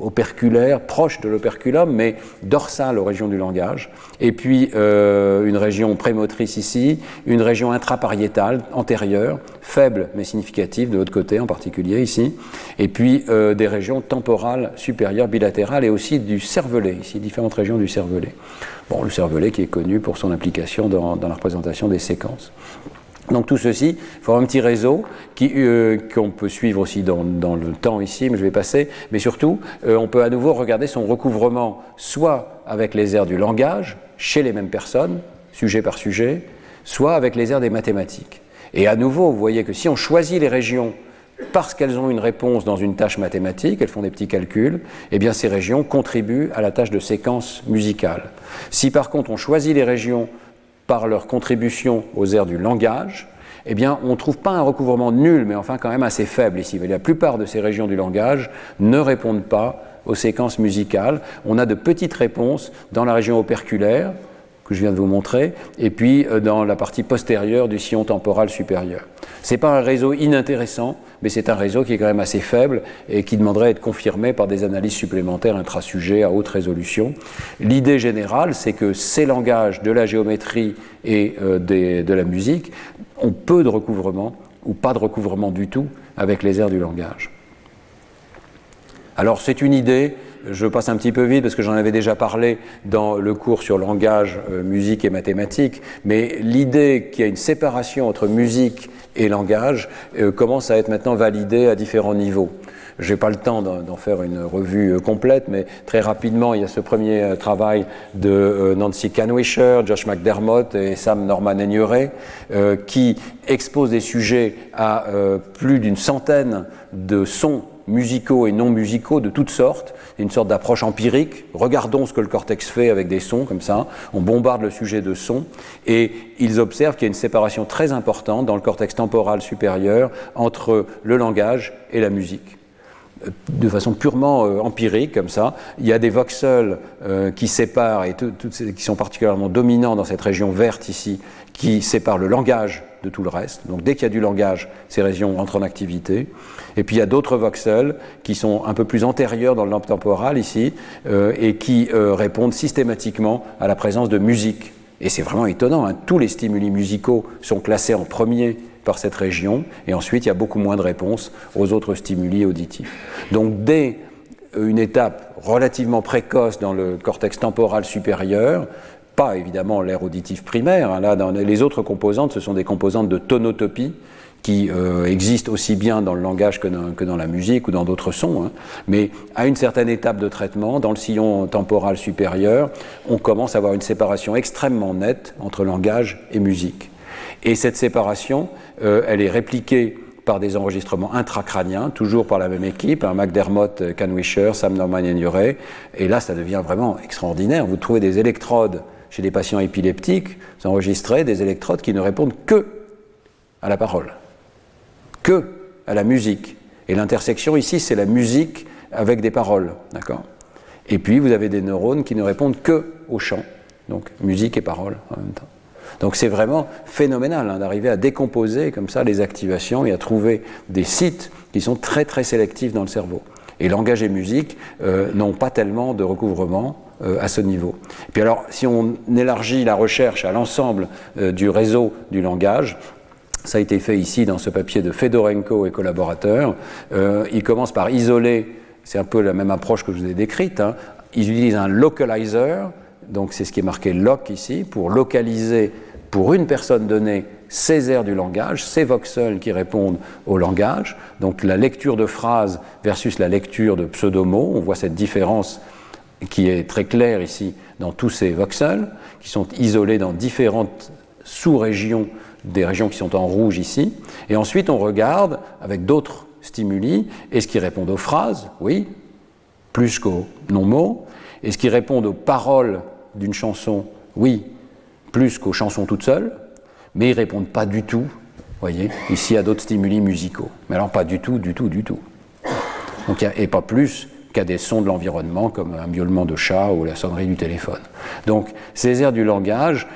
operculaire, proche de l'operculum, mais dorsale aux régions du langage. Et puis euh, une région prémotrice ici, une région intrapariétale antérieure, faible mais significative de l'autre côté en particulier ici. Et puis euh, des régions temporales supérieures bilatérales et aussi du cervelet, ici différentes régions du cervelet. Bon, le cervelet qui est connu pour son implication dans la représentation des séquences. Donc tout ceci forme un petit réseau euh, qu'on peut suivre aussi dans, le temps ici, mais je vais passer. Mais surtout, euh, on peut à nouveau regarder son recouvrement soit avec les aires du langage, chez les mêmes personnes, sujet par sujet, soit avec les aires des mathématiques. Et à nouveau, vous voyez que si on choisit les régions parce qu'elles ont une réponse dans une tâche mathématique, elles font des petits calculs, eh bien ces régions contribuent à la tâche de séquence musicale. Si par contre on choisit les régions par leur contribution aux aires du langage, eh bien, on ne trouve pas un recouvrement nul, mais enfin quand même assez faible ici. La plupart de ces régions du langage ne répondent pas aux séquences musicales. On a de petites réponses dans la région operculaire, que je viens de vous montrer, et puis euh, dans la partie postérieure du sillon temporal supérieur. Ce n'est pas un réseau inintéressant, mais c'est un réseau qui est quand même assez faible et qui demanderait à être confirmé par des analyses supplémentaires intrasujets à haute résolution. L'idée générale, c'est que ces langages de la géométrie et euh, de la musique ont peu de recouvrement ou pas de recouvrement du tout avec les aires du langage. Alors c'est une idée, je passe un petit peu vite parce que j'en avais déjà parlé dans le cours sur langage, euh, musique et mathématiques, mais l'idée qu'il y a une séparation entre musique et langage euh, commence à être maintenant validée à différents niveaux. Je n'ai pas le temps d'en faire une revue euh, complète, mais très rapidement, il y a ce premier travail de Nancy Canwisher, Josh McDermott et Sam Norman Aigneret, qui exposent des sujets à plus d'une centaine de sons musicaux et non musicaux de toutes sortes, une sorte d'approche empirique. Regardons ce que le cortex fait avec des sons comme ça. On bombarde le sujet de sons et ils observent qu'il y a une séparation très importante dans le cortex temporal supérieur entre le langage et la musique de façon purement euh, empirique, comme ça. Il y a des voxels euh, qui séparent, et qui sont particulièrement dominants dans cette région verte ici, qui séparent le langage de tout le reste. Donc dès qu'il y a du langage, ces régions entrent en activité. Et puis il y a d'autres voxels qui sont un peu plus antérieurs dans le lampe temporal ici euh, et qui euh, répondent systématiquement à la présence de musique. Et c'est vraiment étonnant, hein. tous les stimuli musicaux sont classés en premier par cette région et ensuite il y a beaucoup moins de réponses aux autres stimuli auditifs. Donc dès une étape relativement précoce dans le cortex temporal supérieur, évidemment l'air auditif primaire. Hein. Là, dans les autres composantes, ce sont des composantes de tonotopie qui euh, existent aussi bien dans le langage que dans, la musique ou dans d'autres sons. Hein. Mais à une certaine étape de traitement, dans le sillon temporal supérieur, on commence à avoir une séparation extrêmement nette entre langage et musique. Et cette séparation, euh, elle est répliquée par des enregistrements intracrâniens, toujours par la même équipe, un McDermott, Canwisher, Sam Norman et Nuret. Et là, ça devient vraiment extraordinaire. Vous trouvez des électrodes chez des patients épileptiques, vous enregistrez des électrodes qui ne répondent que à la parole, que à la musique. Et l'intersection ici, c'est la musique avec des paroles, Et puis vous avez des neurones qui ne répondent que au chant, donc musique et parole en même temps. Donc c'est vraiment phénoménal hein, d'arriver à décomposer comme ça les activations et à trouver des sites qui sont très très sélectifs dans le cerveau. Et langage et musique euh, n'ont pas tellement de recouvrement euh, à ce niveau. Et puis alors, si on élargit la recherche à l'ensemble euh, du réseau du langage, ça a été fait ici dans ce papier de Fedorenko et collaborateurs. il commence par isoler, c'est un peu la même approche que je vous ai décrite, hein. ils utilisent un localizer, donc c'est ce qui est marqué loc ici, pour localiser pour une personne donnée ces aires du langage, ces voxels qui répondent au langage, donc la lecture de phrases versus la lecture de pseudomots, on voit cette différence qui est très claire ici dans tous ces voxels, qui sont isolés dans différentes sous-régions des régions qui sont en rouge ici, et ensuite on regarde avec d'autres stimuli, est-ce qu'ils répondent aux phrases Oui, plus qu'aux non-mots. Est-ce qu'ils répondent aux paroles d'une chanson Oui, plus qu'aux chansons toutes seules, mais ils répondent pas du tout, voyez, ici à d'autres stimuli musicaux. Mais alors pas du tout, du tout, du tout. Donc, et pas plus qu'à des sons de l'environnement comme un miaulement de chat ou la sonnerie du téléphone. Donc ces airs du langage,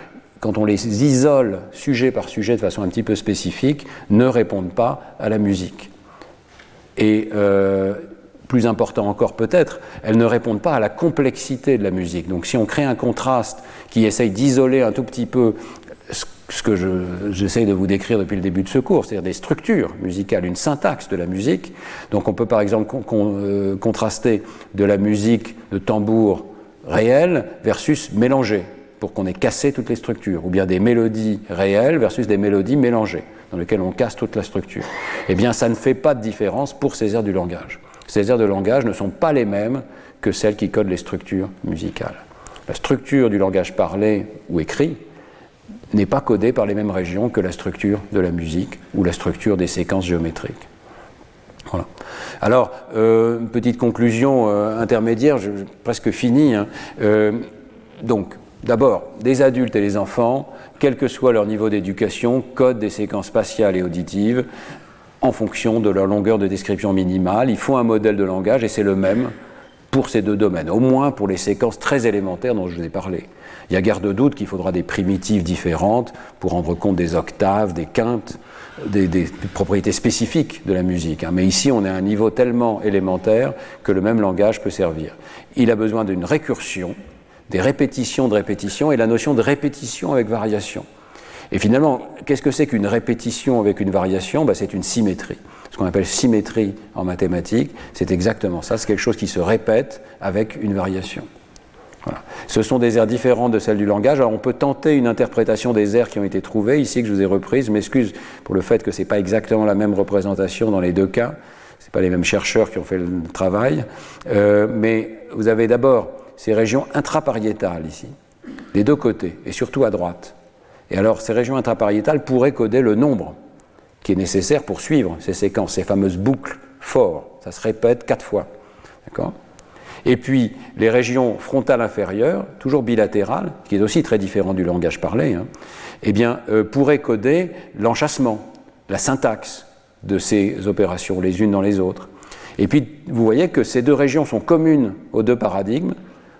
quand on les isole sujet par sujet de façon un petit peu spécifique, ne répondent pas à la musique. Et euh, plus important encore peut-être, elles ne répondent pas à la complexité de la musique. Donc si on crée un contraste qui essaye d'isoler un tout petit peu ce que j'essaye de vous décrire depuis le début de ce cours, c'est-à-dire des structures musicales, une syntaxe de la musique. Donc on peut par exemple euh, contraster de la musique de tambour réelle versus mélangée, pour qu'on ait cassé toutes les structures, ou bien des mélodies réelles versus des mélodies mélangées, dans lesquelles on casse toute la structure. Eh bien ça ne fait pas de différence pour ces airs du langage. Ces aires de langage ne sont pas les mêmes que celles qui codent les structures musicales. La structure du langage parlé ou écrit n'est pas codée par les mêmes régions que la structure de la musique ou la structure des séquences géométriques. Voilà. Alors, euh, petite conclusion euh, intermédiaire, je, presque finie. Hein. Euh, donc, d'abord, des adultes et les enfants, quel que soit leur niveau d'éducation, codent des séquences spatiales et auditives en fonction de leur longueur de description minimale. Il faut un modèle de langage et c'est le même pour ces deux domaines, au moins pour les séquences très élémentaires dont je vous ai parlé. Il y a guère de doute qu'il faudra des primitives différentes pour rendre compte des octaves, des quintes, des, propriétés spécifiques de la musique. Hein. Mais ici, on est à un niveau tellement élémentaire que le même langage peut servir. Il a besoin d'une récursion, des répétitions de répétitions et la notion de répétition avec variation. Et finalement, qu'est-ce que c'est qu'une répétition avec une variation? Ben, C'est une symétrie. Ce qu'on appelle symétrie en mathématiques, c'est exactement ça. C'est quelque chose qui se répète avec une variation. Ce sont des aires différentes de celles du langage. Alors on peut tenter une interprétation des aires qui ont été trouvées ici, que je vous ai reprises. Je m'excuse pour le fait que ce n'est pas exactement la même représentation dans les deux cas. Ce pas les mêmes chercheurs qui ont fait le travail. Euh, mais vous avez d'abord ces régions intrapariétales ici, des deux côtés, et surtout à droite. Et alors, ces régions intrapariétales pourraient coder le nombre qui est nécessaire pour suivre ces séquences, ces fameuses boucles forts. Ça se répète quatre fois. D'accord? Et puis, les régions frontales inférieures, toujours bilatérales, qui est aussi très différent du langage parlé, hein, eh bien, euh, pourraient coder l'enchassement, la syntaxe de ces opérations les unes dans les autres. Et puis, vous voyez que ces deux régions sont communes aux deux paradigmes,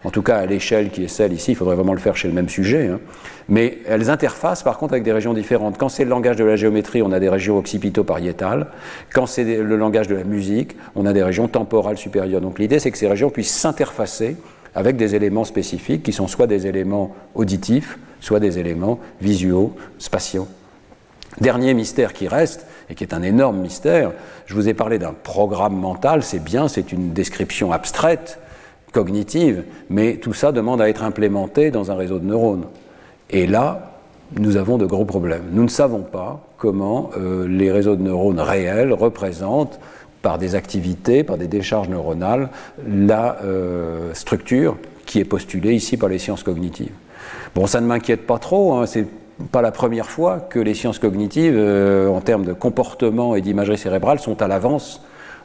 en tout cas à l'échelle qui est celle ici, il faudrait vraiment le faire chez le même sujet, hein. mais elles interfacent par contre avec des régions différentes. Quand c'est le langage de la géométrie, on a des régions occipito-pariétales. Quand c'est le langage de la musique, on a des régions temporales supérieures. Donc l'idée, c'est que ces régions puissent s'interfacer avec des éléments spécifiques qui sont soit des éléments auditifs, soit des éléments visuaux, spatiaux. Dernier mystère qui reste, et qui est un énorme mystère, je vous ai parlé d'un programme mental, c'est bien, c'est une description abstraite, cognitive, mais tout ça demande à être implémenté dans un réseau de neurones. Et là, nous avons de gros problèmes. Nous ne savons pas comment euh, les réseaux de neurones réels représentent par des activités, par des décharges neuronales, la euh, structure qui est postulée ici par les sciences cognitives. Bon, ça ne m'inquiète pas trop, hein, c'est pas la première fois que les sciences cognitives, euh, en termes de comportement et d'imagerie cérébrale, sont à l'avance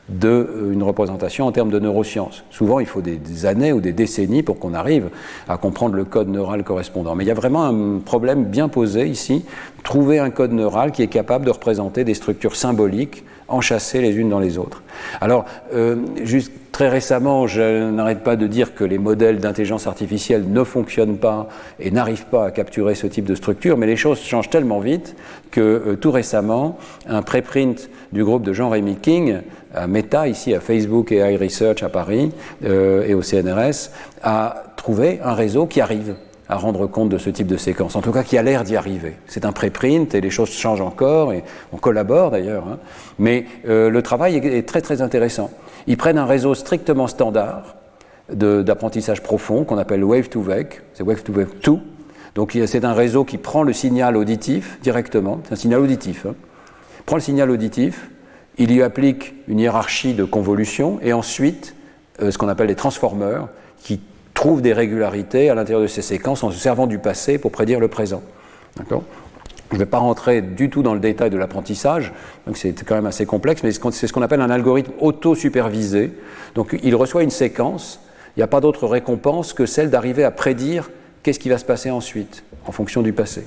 d'une euh, représentation en termes de neurosciences. Souvent, il faut des, des années ou des décennies pour qu'on arrive à comprendre le code neural correspondant. Mais il y a vraiment un problème bien posé ici, trouver un code neural qui est capable de représenter des structures symboliques enchâssées les unes dans les autres. Alors, euh, juste très récemment, je n'arrête pas de dire que les modèles d'intelligence artificielle ne fonctionnent pas et n'arrivent pas à capturer ce type de structure, mais les choses changent tellement vite que euh, tout récemment, un préprint du groupe de Jean-Rémy King, à Meta, ici à Facebook et iResearch à Paris euh, et au CNRS, a trouvé un réseau qui arrive à rendre compte de ce type de séquence, en tout cas qui a l'air d'y arriver. C'est un préprint et les choses changent encore et on collabore d'ailleurs, hein. mais euh, le travail est, très très intéressant. Ils prennent un réseau strictement standard d'apprentissage profond qu'on appelle Wave to Wake, c'est Wave to Wake 2. Donc c'est un réseau qui prend le signal auditif directement, c'est un signal auditif, hein. prend le signal auditif, il y applique une hiérarchie de convolution et ensuite euh, ce qu'on appelle les transformers qui trouvent des régularités à l'intérieur de ces séquences en se servant du passé pour prédire le présent. D'accord je ne vais pas rentrer du tout dans le détail de l'apprentissage, donc c'est quand même assez complexe, mais c'est ce qu'on appelle un algorithme auto-supervisé. Donc il reçoit une séquence, il n'y a pas d'autre récompense que celle d'arriver à prédire qu'est-ce qui va se passer ensuite, en fonction du passé.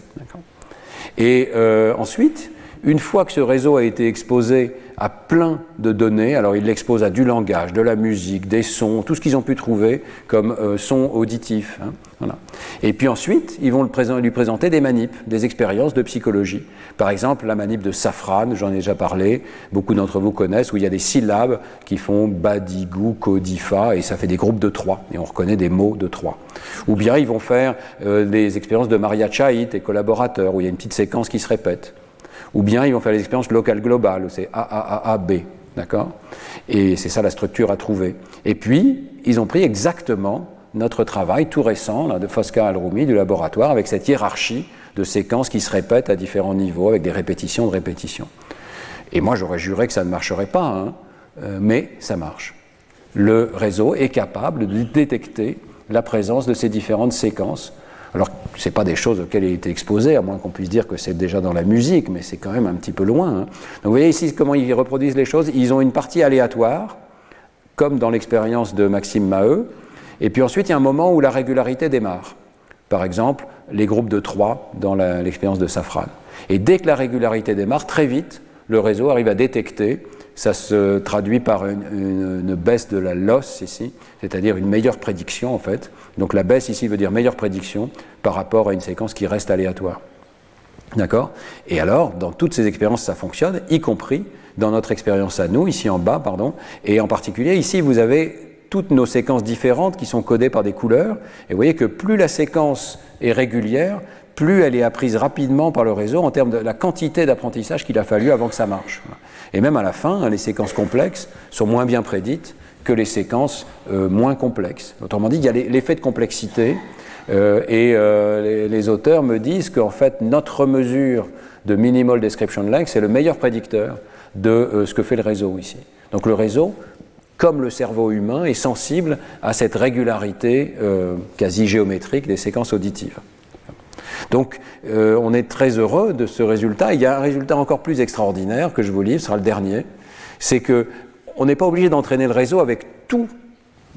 Et euh, ensuite, une fois que ce réseau a été exposé à plein de données, alors il l'expose à du langage, de la musique, des sons, tout ce qu'ils ont pu trouver comme euh, sons. Hein. Et puis ensuite, ils vont lui présenter des manips, des expériences de psychologie. Par exemple, la manip de Safran, j'en ai déjà parlé, beaucoup d'entre vous connaissent, où il y a des syllabes qui font badigou, kodifa, et ça fait des groupes de trois, et on reconnaît des mots de trois. Ou bien ils vont faire euh, des expériences de Maria Chait et collaborateurs, où il y a une petite séquence qui se répète. Ou bien ils vont faire les expériences locales globales, c'est AAAAB, d'accord? Et c'est ça la structure à trouver. Et puis, ils ont pris exactement notre travail tout récent de Fosca Al-Roumi du laboratoire avec cette hiérarchie de séquences qui se répètent à différents niveaux avec des répétitions de répétitions. Et moi, j'aurais juré que ça ne marcherait pas, hein, euh, mais ça marche. Le réseau est capable de détecter la présence de ces différentes séquences alors, ce n'est pas des choses auxquelles il été exposé, à moins qu'on puisse dire que c'est déjà dans la musique, mais c'est quand même un petit peu loin. Hein. Donc, vous voyez ici comment ils reproduisent les choses. Ils ont une partie aléatoire, comme dans l'expérience de Maxime Maheu, et puis ensuite, il y a un moment où la régularité démarre. Par exemple, les groupes de trois dans l'expérience de Safran. Et dès que la régularité démarre, très vite, le réseau arrive à détecter ça se traduit par une, baisse de la loss ici, c'est-à-dire une meilleure prédiction en fait. Donc la baisse ici veut dire meilleure prédiction par rapport à une séquence qui reste aléatoire. D'accord? Et alors, dans toutes ces expériences, ça fonctionne, y compris dans notre expérience à nous, ici en bas, pardon. Et en particulier, ici, vous avez toutes nos séquences différentes qui sont codées par des couleurs. Et vous voyez que plus la séquence est régulière, plus elle est apprise rapidement par le réseau en termes de la quantité d'apprentissage qu'il a fallu avant que ça marche. Et même à la fin, les séquences complexes sont moins bien prédites que les séquences euh, moins complexes. Autrement dit, il y a l'effet de complexité, euh, et euh, les, les, auteurs me disent qu'en fait, notre mesure de minimal description length, c'est le meilleur prédicteur de ce que fait le réseau ici. Donc le réseau, comme le cerveau humain, est sensible à cette régularité quasi géométrique des séquences auditives. Donc euh, on est très heureux de ce résultat. Il y a un résultat encore plus extraordinaire que je vous livre, ce sera le dernier. C'est que on n'est pas obligé d'entraîner le réseau avec tous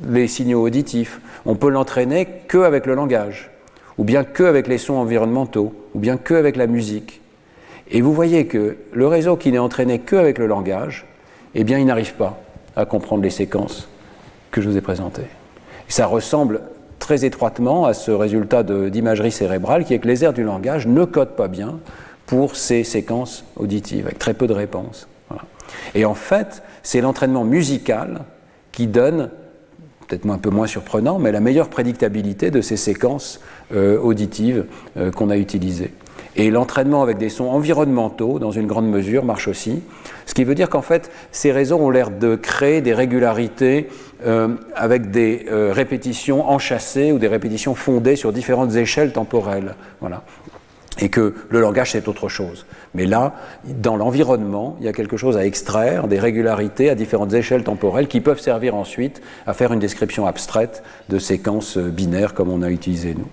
les signaux auditifs. On peut l'entraîner que avec le langage, ou bien que avec les sons environnementaux, ou bien que avec la musique. Et vous voyez que le réseau qui n'est entraîné que avec le langage, eh bien, il n'arrive pas à comprendre les séquences que je vous ai présentées. Ça ressemble très étroitement à ce résultat d'imagerie cérébrale qui est que les aires du langage ne codent pas bien pour ces séquences auditives, avec très peu de réponses. Et en fait, c'est l'entraînement musical qui donne, peut-être un peu moins surprenant, mais la meilleure prédictabilité de ces séquences euh, auditives euh, qu'on a utilisées. Et l'entraînement avec des sons environnementaux, dans une grande mesure, marche aussi. Ce qui veut dire qu'en fait, ces réseaux ont l'air de créer des régularités euh, avec des euh, répétitions enchâssées ou des répétitions fondées sur différentes échelles temporelles. Voilà. Et que le langage, c'est autre chose. Mais là, dans l'environnement, il y a quelque chose à extraire, des régularités à différentes échelles temporelles qui peuvent servir ensuite à faire une description abstraite de séquences binaires comme on a utilisé nous.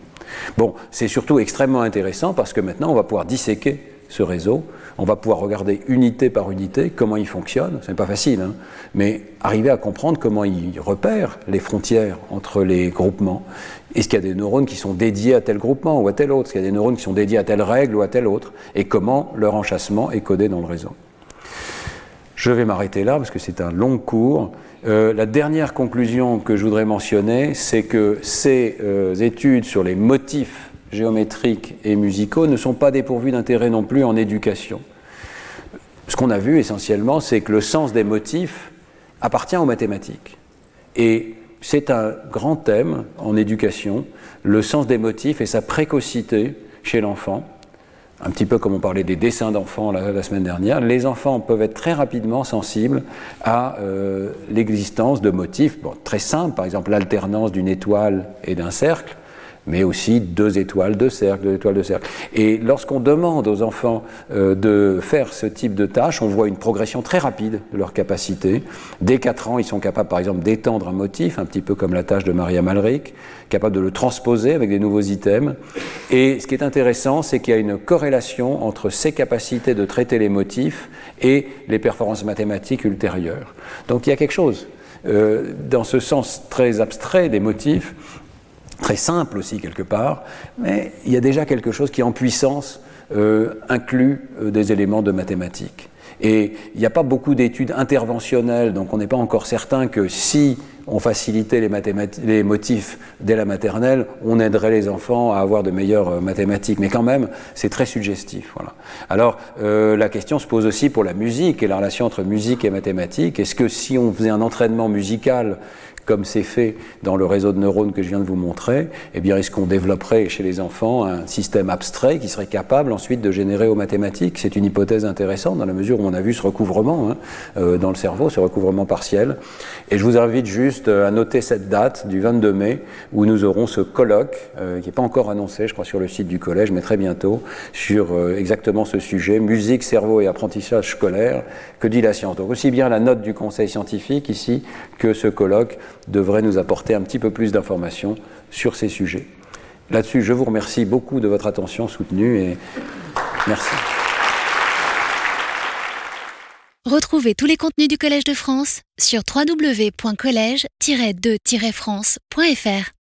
Bon, c'est surtout extrêmement intéressant parce que maintenant on va pouvoir disséquer ce réseau, on va pouvoir regarder unité par unité comment il fonctionne, ce n'est pas facile, hein, mais arriver à comprendre comment il repère les frontières entre les groupements. Est-ce qu'il y a des neurones qui sont dédiés à tel groupement ou à tel autre? Est-ce qu'il y a des neurones qui sont dédiés à telle règle ou à telle autre? Et comment leur enchâssement est codé dans le réseau? Je vais m'arrêter là parce que c'est un long cours. Euh, la dernière conclusion que je voudrais mentionner, c'est que ces euh, études sur les motifs géométriques et musicaux ne sont pas dépourvus d'intérêt non plus en éducation. Ce qu'on a vu essentiellement, c'est que le sens des motifs appartient aux mathématiques. Et c'est un grand thème en éducation, le sens des motifs et sa précocité chez l'enfant un petit peu comme on parlait des dessins d'enfants la, semaine dernière, les enfants peuvent être très rapidement sensibles à euh, l'existence de motifs très simples, par exemple l'alternance d'une étoile et d'un cercle, mais aussi deux étoiles, deux cercles, deux étoiles, deux cercles. Et lorsqu'on demande aux enfants euh, de faire ce type de tâches, on voit une progression très rapide de leur capacité. Dès 4 ans, ils sont capables, par exemple, d'étendre un motif, un petit peu comme la tâche de Maria Malric, capables de le transposer avec des nouveaux items. Et ce qui est intéressant, c'est qu'il y a une corrélation entre ces capacités de traiter les motifs et les performances mathématiques ultérieures. Donc il y a quelque chose. Euh, dans ce sens très abstrait des motifs, très simple aussi quelque part, mais il y a déjà quelque chose qui en puissance euh, inclut euh, des éléments de mathématiques. Et il n'y a pas beaucoup d'études interventionnelles, donc on n'est pas encore certain que si on facilitait les, les, motifs dès la maternelle, on aiderait les enfants à avoir de meilleures euh, mathématiques. Mais quand même, c'est très suggestif. Voilà. Alors, la question se pose aussi pour la musique et la relation entre musique et mathématiques. Est-ce que si on faisait un entraînement musical comme c'est fait dans le réseau de neurones que je viens de vous montrer, eh bien, est-ce qu'on développerait chez les enfants un système abstrait qui serait capable ensuite de générer aux mathématiques? C'est une hypothèse intéressante dans la mesure où on a vu ce recouvrement hein, euh, dans le cerveau, ce recouvrement partiel. Et je vous invite juste euh, à noter cette date du 22 mai où nous aurons ce colloque, euh, qui n'est pas encore annoncé, je crois, sur le site du collège, mais très bientôt, sur exactement ce sujet, musique, cerveau et apprentissage scolaire, que dit la science? Donc aussi bien la note du conseil scientifique ici que ce colloque devrait nous apporter un petit peu plus d'informations sur ces sujets. Là-dessus, je vous remercie beaucoup de votre attention soutenue et merci. Retrouvez tous les contenus du Collège de France sur www.colège-2-france.fr.